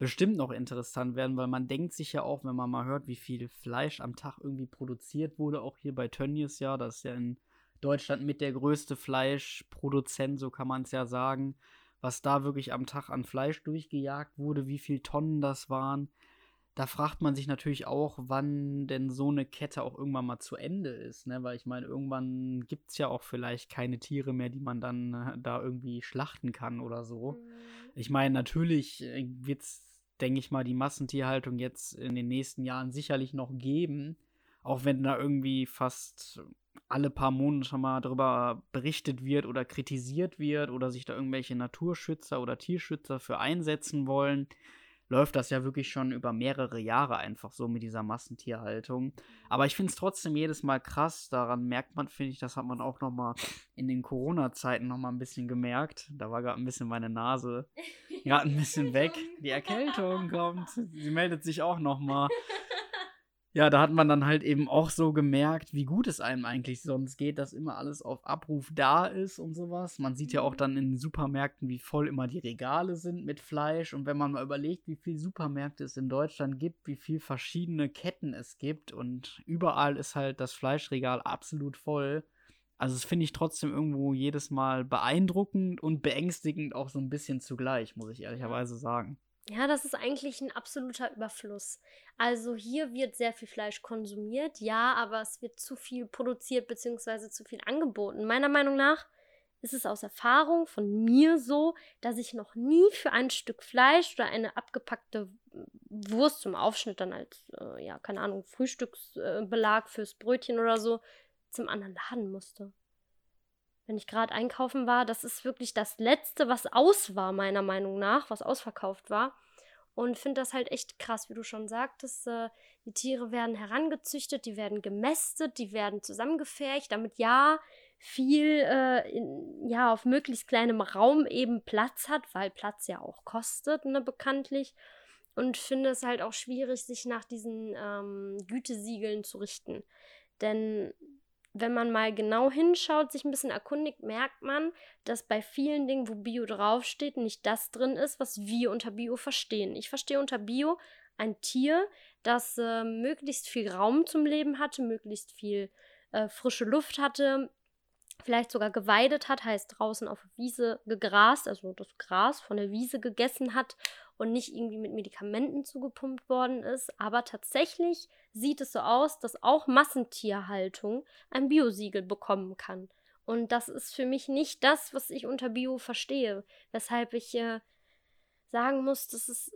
bestimmt noch interessant werden, weil man denkt sich ja auch, wenn man mal hört, wie viel Fleisch am Tag irgendwie produziert wurde, auch hier bei Tönnies ja, das ist ja in Deutschland mit der größte Fleischproduzent, so kann man es ja sagen was da wirklich am Tag an Fleisch durchgejagt wurde, wie viele Tonnen das waren. Da fragt man sich natürlich auch, wann denn so eine Kette auch irgendwann mal zu Ende ist, ne? Weil ich meine, irgendwann gibt es ja auch vielleicht keine Tiere mehr, die man dann äh, da irgendwie schlachten kann oder so. Mhm. Ich meine, natürlich äh, wird es, denke ich mal, die Massentierhaltung jetzt in den nächsten Jahren sicherlich noch geben. Auch wenn da irgendwie fast alle paar Monate mal darüber berichtet wird oder kritisiert wird oder sich da irgendwelche Naturschützer oder Tierschützer für einsetzen wollen, läuft das ja wirklich schon über mehrere Jahre einfach so mit dieser Massentierhaltung. Aber ich finde es trotzdem jedes Mal krass. Daran merkt man, finde ich, das hat man auch noch mal in den Corona-Zeiten noch mal ein bisschen gemerkt. Da war gerade ein bisschen meine Nase gerade ein bisschen weg. Die Erkältung kommt. Sie meldet sich auch noch mal. Ja, da hat man dann halt eben auch so gemerkt, wie gut es einem eigentlich sonst geht, dass immer alles auf Abruf da ist und sowas. Man sieht ja auch mhm. dann in Supermärkten, wie voll immer die Regale sind mit Fleisch. Und wenn man mal überlegt, wie viele Supermärkte es in Deutschland gibt, wie viele verschiedene Ketten es gibt und überall ist halt das Fleischregal absolut voll. Also das finde ich trotzdem irgendwo jedes Mal beeindruckend und beängstigend auch so ein bisschen zugleich, muss ich ehrlicherweise sagen. Ja, das ist eigentlich ein absoluter Überfluss. Also hier wird sehr viel Fleisch konsumiert, ja, aber es wird zu viel produziert bzw. zu viel angeboten. Meiner Meinung nach ist es aus Erfahrung von mir so, dass ich noch nie für ein Stück Fleisch oder eine abgepackte Wurst zum Aufschnitt dann als, äh, ja, keine Ahnung, Frühstücksbelag fürs Brötchen oder so zum anderen Laden musste wenn ich gerade einkaufen war, das ist wirklich das Letzte, was aus war, meiner Meinung nach, was ausverkauft war. Und finde das halt echt krass, wie du schon sagtest. Äh, die Tiere werden herangezüchtet, die werden gemästet, die werden zusammengefercht, damit ja viel äh, in, ja auf möglichst kleinem Raum eben Platz hat, weil Platz ja auch kostet, ne, bekanntlich. Und finde es halt auch schwierig, sich nach diesen ähm, Gütesiegeln zu richten. Denn wenn man mal genau hinschaut, sich ein bisschen erkundigt, merkt man, dass bei vielen Dingen, wo Bio draufsteht, nicht das drin ist, was wir unter Bio verstehen. Ich verstehe unter Bio ein Tier, das äh, möglichst viel Raum zum Leben hatte, möglichst viel äh, frische Luft hatte, vielleicht sogar geweidet hat, heißt draußen auf der Wiese gegrast, also das Gras von der Wiese gegessen hat und nicht irgendwie mit Medikamenten zugepumpt worden ist. Aber tatsächlich sieht es so aus, dass auch Massentierhaltung ein Biosiegel bekommen kann. Und das ist für mich nicht das, was ich unter Bio verstehe. Weshalb ich äh, sagen muss, dass es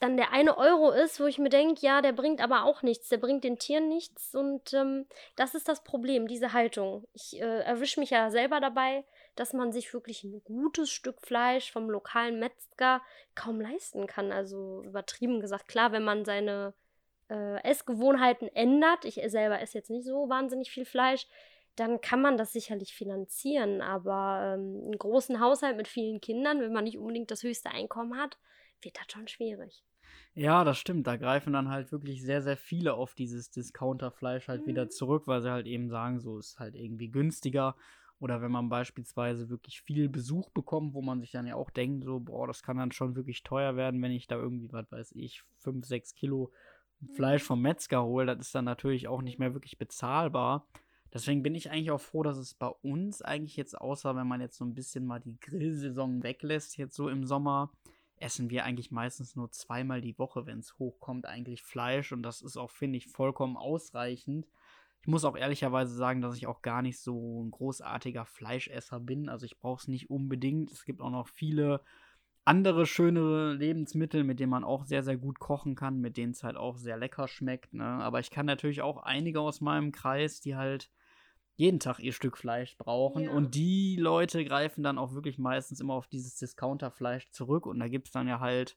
dann der eine Euro ist, wo ich mir denke, ja, der bringt aber auch nichts, der bringt den Tieren nichts. Und ähm, das ist das Problem, diese Haltung. Ich äh, erwische mich ja selber dabei, dass man sich wirklich ein gutes Stück Fleisch vom lokalen Metzger kaum leisten kann. Also übertrieben gesagt, klar, wenn man seine äh, Essgewohnheiten ändert, ich selber esse jetzt nicht so wahnsinnig viel Fleisch, dann kann man das sicherlich finanzieren. Aber ähm, einen großen Haushalt mit vielen Kindern, wenn man nicht unbedingt das höchste Einkommen hat, wird das schon schwierig. Ja, das stimmt. Da greifen dann halt wirklich sehr, sehr viele auf dieses Discounterfleisch halt mhm. wieder zurück, weil sie halt eben sagen, so ist halt irgendwie günstiger. Oder wenn man beispielsweise wirklich viel Besuch bekommt, wo man sich dann ja auch denkt, so, boah, das kann dann schon wirklich teuer werden, wenn ich da irgendwie, was weiß ich, 5, 6 Kilo Fleisch vom Metzger hole. Das ist dann natürlich auch nicht mehr wirklich bezahlbar. Deswegen bin ich eigentlich auch froh, dass es bei uns eigentlich jetzt außer, wenn man jetzt so ein bisschen mal die Grillsaison weglässt, jetzt so im Sommer, essen wir eigentlich meistens nur zweimal die Woche, wenn es hochkommt, eigentlich Fleisch. Und das ist auch, finde ich, vollkommen ausreichend. Ich muss auch ehrlicherweise sagen, dass ich auch gar nicht so ein großartiger Fleischesser bin. Also ich brauche es nicht unbedingt. Es gibt auch noch viele andere schönere Lebensmittel, mit denen man auch sehr, sehr gut kochen kann, mit denen es halt auch sehr lecker schmeckt. Ne? Aber ich kann natürlich auch einige aus meinem Kreis, die halt jeden Tag ihr Stück Fleisch brauchen. Ja. Und die Leute greifen dann auch wirklich meistens immer auf dieses Discounterfleisch zurück. Und da gibt es dann ja halt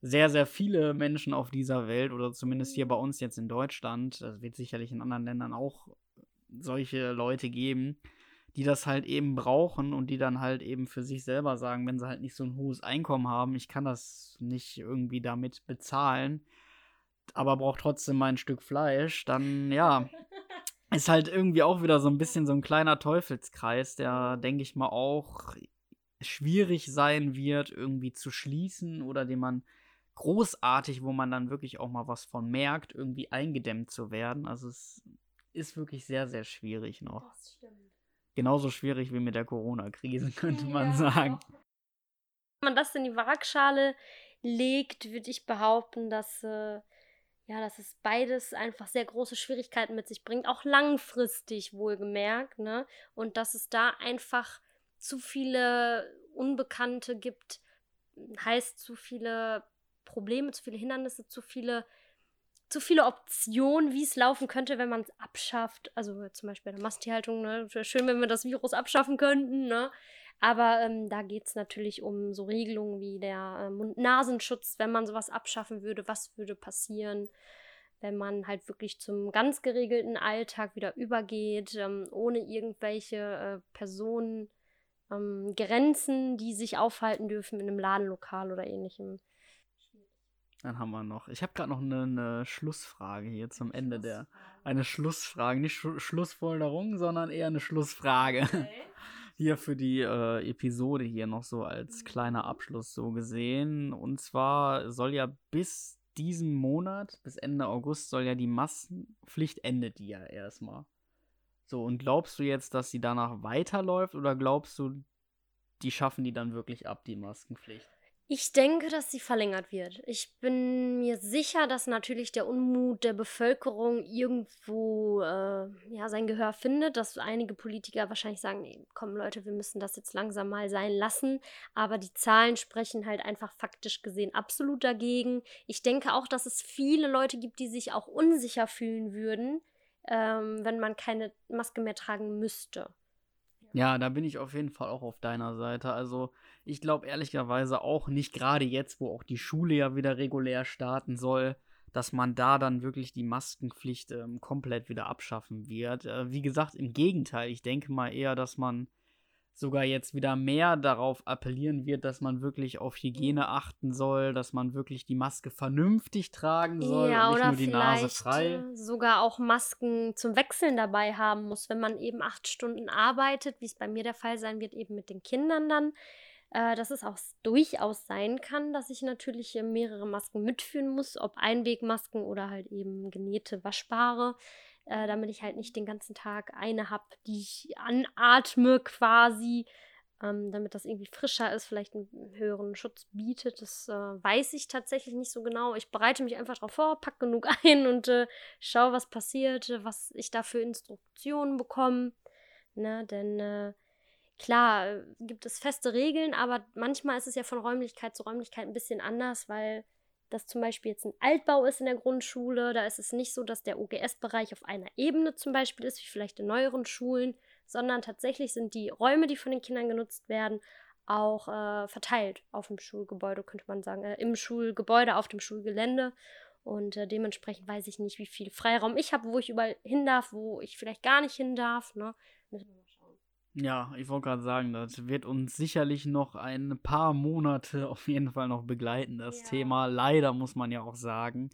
sehr, sehr viele Menschen auf dieser Welt oder zumindest hier bei uns jetzt in Deutschland, das wird sicherlich in anderen Ländern auch solche Leute geben, die das halt eben brauchen und die dann halt eben für sich selber sagen, wenn sie halt nicht so ein hohes Einkommen haben, ich kann das nicht irgendwie damit bezahlen, aber brauche trotzdem mein Stück Fleisch, dann ja, ist halt irgendwie auch wieder so ein bisschen so ein kleiner Teufelskreis, der, denke ich mal, auch schwierig sein wird, irgendwie zu schließen oder den man großartig, wo man dann wirklich auch mal was von merkt, irgendwie eingedämmt zu werden. Also es ist wirklich sehr, sehr schwierig noch. Das stimmt. Genauso schwierig wie mit der Corona-Krise, könnte man ja. sagen. Wenn man das in die Waagschale legt, würde ich behaupten, dass, äh, ja, dass es beides einfach sehr große Schwierigkeiten mit sich bringt, auch langfristig wohlgemerkt, ne? Und dass es da einfach zu viele Unbekannte gibt, heißt zu viele Probleme, zu viele Hindernisse, zu viele, zu viele Optionen, wie es laufen könnte, wenn man es abschafft. Also zum Beispiel bei der Masttierhaltung, ne? Schön, wenn wir das Virus abschaffen könnten, ne? Aber ähm, da geht es natürlich um so Regelungen wie der äh, Mund-Nasenschutz, wenn man sowas abschaffen würde, was würde passieren, wenn man halt wirklich zum ganz geregelten Alltag wieder übergeht, ähm, ohne irgendwelche äh, Personen, ähm, Grenzen, die sich aufhalten dürfen in einem Ladenlokal oder ähnlichem. Dann haben wir noch. Ich habe gerade noch eine, eine, Schlussfrage hier zum Ende der. Eine Schlussfrage, nicht Sch Schlussfolgerung, sondern eher eine Schlussfrage. Okay. Hier für die äh, Episode hier noch so als mhm. kleiner Abschluss so gesehen. Und zwar soll ja bis diesen Monat, bis Ende August, soll ja die Massenpflicht endet die ja erstmal. So, und glaubst du jetzt, dass sie danach weiterläuft oder glaubst du, die schaffen die dann wirklich ab, die Maskenpflicht? Ich denke, dass sie verlängert wird. Ich bin mir sicher, dass natürlich der Unmut der Bevölkerung irgendwo äh, ja, sein Gehör findet, dass einige Politiker wahrscheinlich sagen, nee, komm Leute, wir müssen das jetzt langsam mal sein lassen. Aber die Zahlen sprechen halt einfach faktisch gesehen absolut dagegen. Ich denke auch, dass es viele Leute gibt, die sich auch unsicher fühlen würden, ähm, wenn man keine Maske mehr tragen müsste. Ja, da bin ich auf jeden Fall auch auf deiner Seite. Also ich glaube ehrlicherweise auch nicht, gerade jetzt, wo auch die Schule ja wieder regulär starten soll, dass man da dann wirklich die Maskenpflicht ähm, komplett wieder abschaffen wird. Äh, wie gesagt, im Gegenteil, ich denke mal eher, dass man sogar jetzt wieder mehr darauf appellieren wird, dass man wirklich auf Hygiene achten soll, dass man wirklich die Maske vernünftig tragen soll ja, und nicht nur die Nase frei. Äh, sogar auch Masken zum Wechseln dabei haben muss, wenn man eben acht Stunden arbeitet, wie es bei mir der Fall sein wird, eben mit den Kindern dann äh, dass es auch durchaus sein kann, dass ich natürlich mehrere Masken mitführen muss, ob Einwegmasken oder halt eben genähte, waschbare, äh, damit ich halt nicht den ganzen Tag eine habe, die ich anatme quasi, ähm, damit das irgendwie frischer ist, vielleicht einen höheren Schutz bietet. Das äh, weiß ich tatsächlich nicht so genau. Ich bereite mich einfach darauf vor, packe genug ein und äh, schaue, was passiert, was ich da für Instruktionen bekomme. Ne, denn äh, klar äh, gibt es feste Regeln, aber manchmal ist es ja von Räumlichkeit zu Räumlichkeit ein bisschen anders, weil das zum Beispiel jetzt ein Altbau ist in der Grundschule. Da ist es nicht so, dass der OGS-Bereich auf einer Ebene zum Beispiel ist, wie vielleicht in neueren Schulen, sondern tatsächlich sind die Räume, die von den Kindern genutzt werden, auch äh, verteilt auf dem Schulgebäude, könnte man sagen, äh, im Schulgebäude, auf dem Schulgelände. Und äh, dementsprechend weiß ich nicht, wie viel Freiraum ich habe, wo ich überall hin darf, wo ich vielleicht gar nicht hin darf. Ne? Ja, ich wollte gerade sagen, das wird uns sicherlich noch ein paar Monate auf jeden Fall noch begleiten, das ja. Thema. Leider muss man ja auch sagen.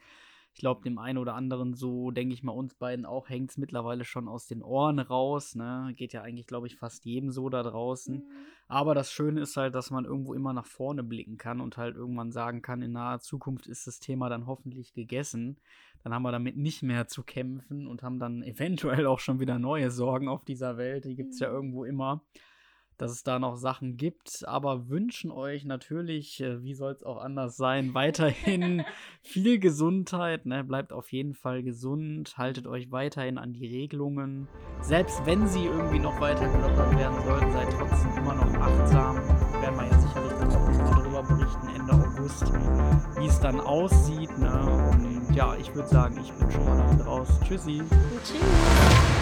Ich glaube, dem einen oder anderen, so denke ich mal, uns beiden auch, hängt es mittlerweile schon aus den Ohren raus. Ne? Geht ja eigentlich, glaube ich, fast jedem so da draußen. Mhm. Aber das Schöne ist halt, dass man irgendwo immer nach vorne blicken kann und halt irgendwann sagen kann, in naher Zukunft ist das Thema dann hoffentlich gegessen. Dann haben wir damit nicht mehr zu kämpfen und haben dann eventuell auch schon wieder neue Sorgen auf dieser Welt. Die gibt es mhm. ja irgendwo immer dass es da noch Sachen gibt, aber wünschen euch natürlich, äh, wie soll es auch anders sein, weiterhin viel Gesundheit. Ne? Bleibt auf jeden Fall gesund, haltet euch weiterhin an die Regelungen. Selbst wenn sie irgendwie noch weiter gelockert werden sollten, seid trotzdem immer noch achtsam. Werden wir jetzt sicherlich dann auch mal darüber berichten, Ende August, wie es dann aussieht. Ne? Und ja, ich würde sagen, ich bin schon mal damit raus. Tschüssi. Tschüss.